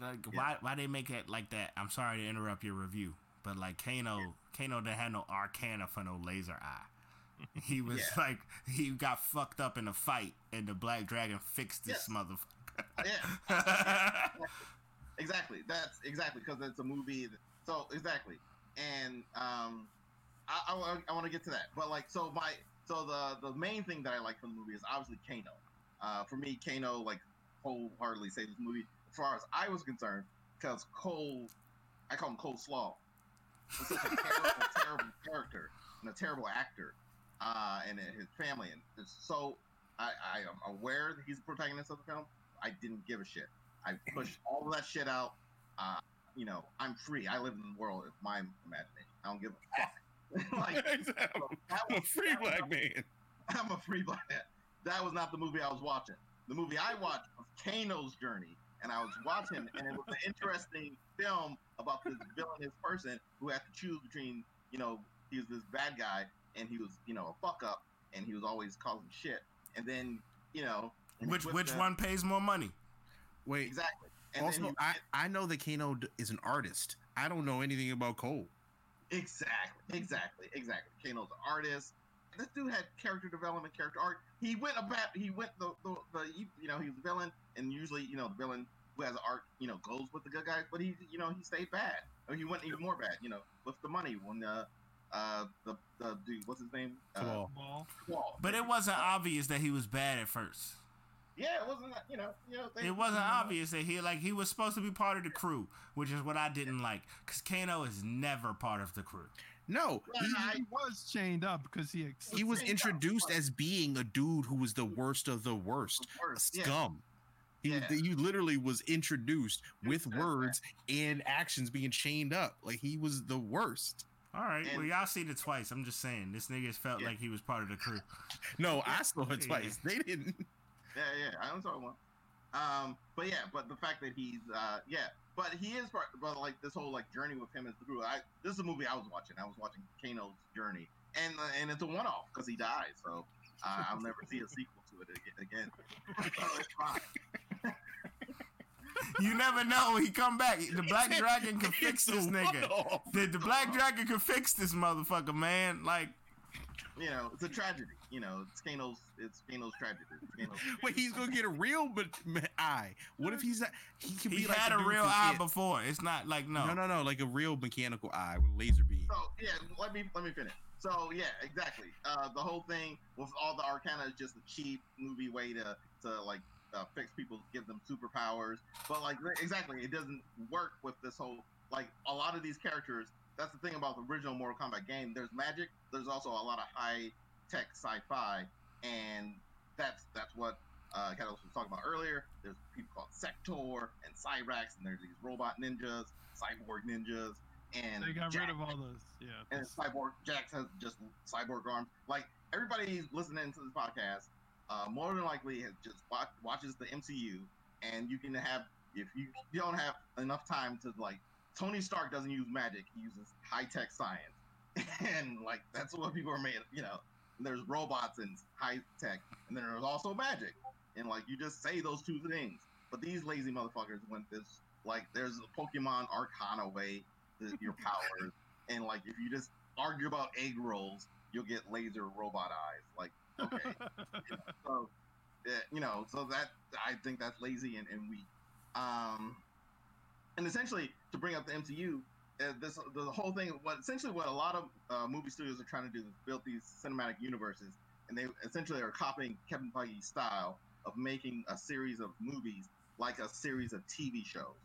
like Yeah. why why they make it like that? I'm sorry to interrupt your review, but like Kano, Kano didn't have no arcana for no laser eye. He was Yeah. like he got fucked up in a fight, and the Black Dragon fixed this motherfucker. Yeah, *laughs* exactly. That's exactly because it's a movie. That, so exactly, and um, I, I, want to get to that. But like, so my so the the main thing that I like from the movie is obviously Kano. Uh, for me, Kano like wholeheartedly saved this movie as far as I was concerned because Cole, I call him Cole Slaw, was such a *laughs* terrible, terrible character and a terrible actor, uh, and his family, and so I, I am aware that he's the protagonist of the film. I didn't give a shit. I pushed all of that shit out. Uh, you know, I'm free. I live in the world of my imagination. I don't give a fuck. *laughs* like, *laughs* so that I'm a free was black man. I'm a free black man. That was not the movie I was watching. The movie I watched was Kano's Journey, and I was watching, and it was an interesting film about this villainous person who had to choose between, you know, he was this bad guy, and he was, you know, a fuck up, and he was always causing shit, and then, you know, which which of- one pays more money? Wait. Exactly. And then also, he- I I know that Kano is an artist. I don't know anything about Cole. Exactly, exactly, exactly. Kano's an artist. This dude had character development, character art. He went about, he went the, the, the you you know, he was a villain, and usually, you know, the villain who has art, you know, goes with the good guys, but he, you know, he stayed bad. Or he went even more bad, you know, with the money when uh, uh, the the dude, what's his name? Uh, Kabal. Ball. Kabal. But it wasn't obvious that he was bad at first. Yeah, it wasn't. You know, you know. They, It wasn't you know, obvious that he like he was supposed to be part of the crew, which is what I didn't like. Cause Kano is never part of the crew. No, he, I- He was chained up because he accepted. he was Chained up, introduced as being a dude who was the worst of the worst, a worst, yeah. scum. He, Yeah. he literally was introduced with words and actions being chained up. Like he was the worst. All right, well y'all seen it twice. I'm just saying this nigga felt Yeah. like he was part of the crew. *laughs* No, I saw it *laughs* Yeah. twice. They didn't. Yeah, yeah, I only saw one. Um, but yeah, but the fact that he's, uh, yeah, but he is part, but like this whole like journey with him as the crew. I this is a movie I was watching. I was watching Kano's journey, and uh, and it's a one off because he dies. So uh, I'll never see a sequel to it again. so it's fine. *laughs* You never know when he come back. The Black *laughs* Dragon can fix this nigga. The, the Black Dragon can fix this motherfucker, man. Like You know, it's a tragedy. You know, it's Kano's. It's Kano's tragedy. It's Kano's *laughs* Wait, he's gonna get a real but eye. What if he's a, he could he be like had the a real eye It. before. It's not like no. No, no, no, like a real mechanical eye with laser beam. So yeah, let me let me finish. So yeah, exactly. Uh, the whole thing with all the Arcana is just a cheap movie way to to like uh, fix people, give them superpowers. But like exactly, it doesn't work with this whole like a lot of these characters. That's the thing about the original Mortal Kombat game. There's magic. There's also a lot of high tech sci-fi, and that's that's what uh, Katos was talking about earlier. There's people called Sektor and Cyrax, and there's these robot ninjas, cyborg ninjas, and They got Jack- rid of all those. Yeah. and Cyborg Jax has just cyborg arms. Like everybody listening to this podcast, uh, more than likely has just watch, watches the MCU, and you can have if you don't have enough time to like. Tony Stark doesn't use magic; he uses high tech science, *laughs* and like that's what people are made. You know, there's robots and high tech, and then there's also magic, and like you just say those two things. But these lazy motherfuckers went this like there's a Pokemon Arcana way to your powers *laughs* and like if you just argue about egg rolls, you'll get laser robot eyes. Like, okay, *laughs* so yeah, you know, so that I think that's lazy and, and weak. Um, and essentially, to bring up the MCU, this the whole thing. What essentially what a lot of uh, movie studios are trying to do is build these cinematic universes, and they essentially are copying Kevin Feige's style of making a series of movies like a series of TV shows.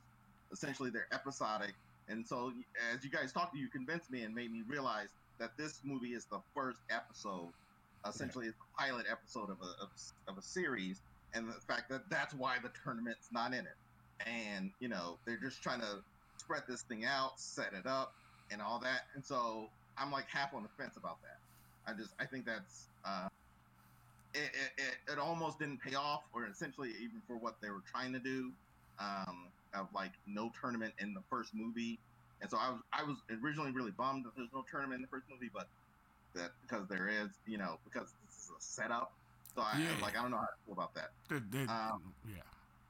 Essentially, they're episodic and so, as you guys talked, you convinced me and made me realize that this movie is the first episode. Essentially, it's the pilot episode of a of, of a series, and the fact that that's why the tournament's not in it. And you know, they're just trying to spread this thing out, set it up, and all that. And so, I'm like half on the fence about that. I just, I think that's. Uh, it, it, it, it almost didn't pay off, or essentially, even for what they were trying to do. Um, of like no tournament in the first movie, and so I was I was originally really bummed that there's no tournament in the first movie, but that because there is, you know, because this is a setup. So I Yeah. like I don't know how to feel about that. Um, yeah.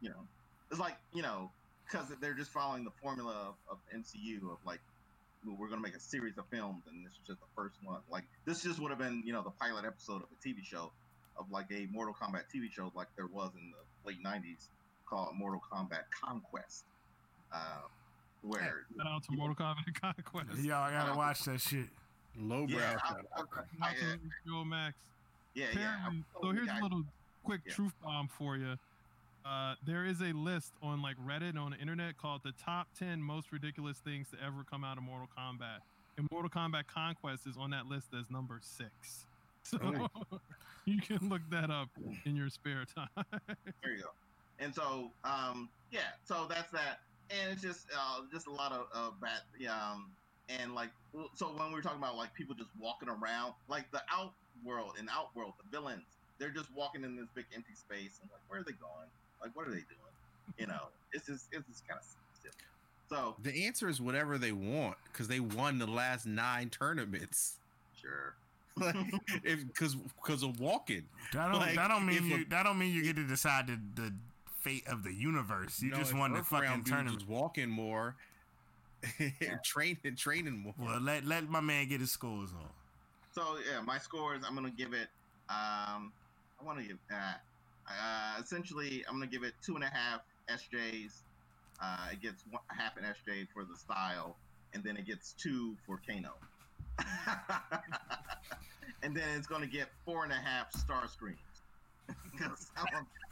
You know, it's like you know because they're just following the formula of, of MCU of like we're gonna make a series of films and this is just the first one. Like this just would have been you know the pilot episode of a TV show of like a Mortal Kombat TV show like there was in the late '90s called Mortal Kombat Conquest, uh, where Shout out to Mortal Kombat *laughs* Conquest. Y'all gotta watch that shit. Lowbrow. yeah, I- shout out. I- Not I- to Max. yeah, yeah. Apparently, I- so here's yeah, a little quick yeah. truth bomb for you. Uh, there is a list on like Reddit on the internet called the top 10 most ridiculous things to ever come out of Mortal Kombat. And Mortal Kombat Conquest is on that list as number six. *laughs* So *laughs* you can look that up in your spare time. *laughs* There you go. And so, um, yeah, so that's that. And it's just, uh, just a lot of, uh, bad, yeah, um, and like, so when we were talking about like people just walking around, like the Outworld and Outworld, the villains, they're just walking in this big empty space, and like, where are they going? Like, what are they doing? You know, it's just, it's just kind of silly. So, The answer is whatever they want because they won the last nine tournaments. sure. *laughs* Like, if because because of walking. That don't Like, that don't mean if a- you that don't mean you get to decide the, the fate of the universe. You know, just if wanted to fucking dude turn him. walking more, *laughs* training, training more. Well, let let my man get his scores on. So yeah, my scores. I'm gonna give it. Um, I want to give. Uh, uh, essentially, I'm gonna give it two and a half SJs. Uh, it gets one, half an SJ for the style, and then it gets two for Kano. *laughs* and then it's gonna get four and a half star screams. *laughs* Because I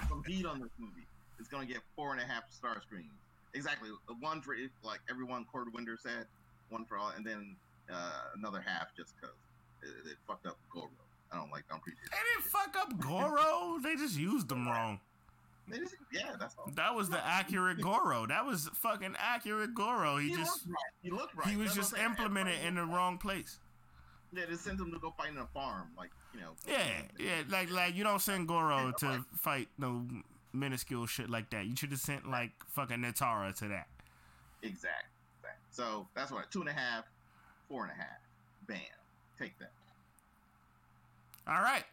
some heat on this movie. It's gonna get four and a half star screams. Exactly, one for like everyone. Corwinder said, one for all, and then uh, another half just because it, it fucked up Goro. I don't like. I don't appreciate. They didn't fuck up Goro. they just used them wrong. They just, yeah, that's all. That was the accurate Goro. That was fucking accurate Goro. He He just looked right. He looked right. he was That's just implemented in the wrong place. Yeah, they sent him to go fight in a farm, like you know. Yeah, yeah, like like you don't send Goro to fight no minuscule shit like that. You should have sent like fucking Nitara to that. Exactly. exactly. So that's what two and a half, four and a half. Bam. Take that. All right.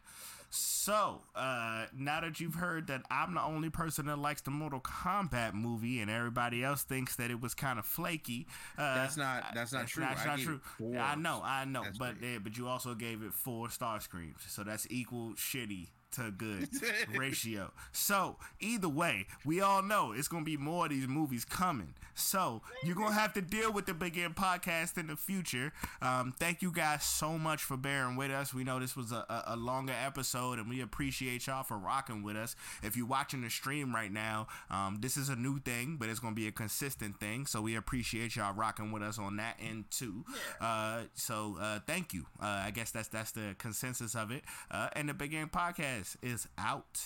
So, uh, now that you've heard that I'm the only person that likes the Mortal Kombat movie and everybody else thinks that it was kind of flaky, uh, That's not- that's not true. That's I not true. I know, I know, That's but uh, but you also gave it four star screams, so that's equal shitty to a good ratio. So either way, we all know it's gonna be more of these movies coming. So you're gonna have to deal with the Begin podcast in the future. Um, thank you guys so much for bearing with us. We know this was a, a, a longer episode, and we appreciate y'all for rocking with us. If you're watching the stream right now, um, this is a new thing, but it's gonna be a consistent thing. So we appreciate y'all rocking with us on that end too. Uh, so uh, thank you. Uh, I guess that's that's the consensus of it. Uh, and the Begin podcast is out.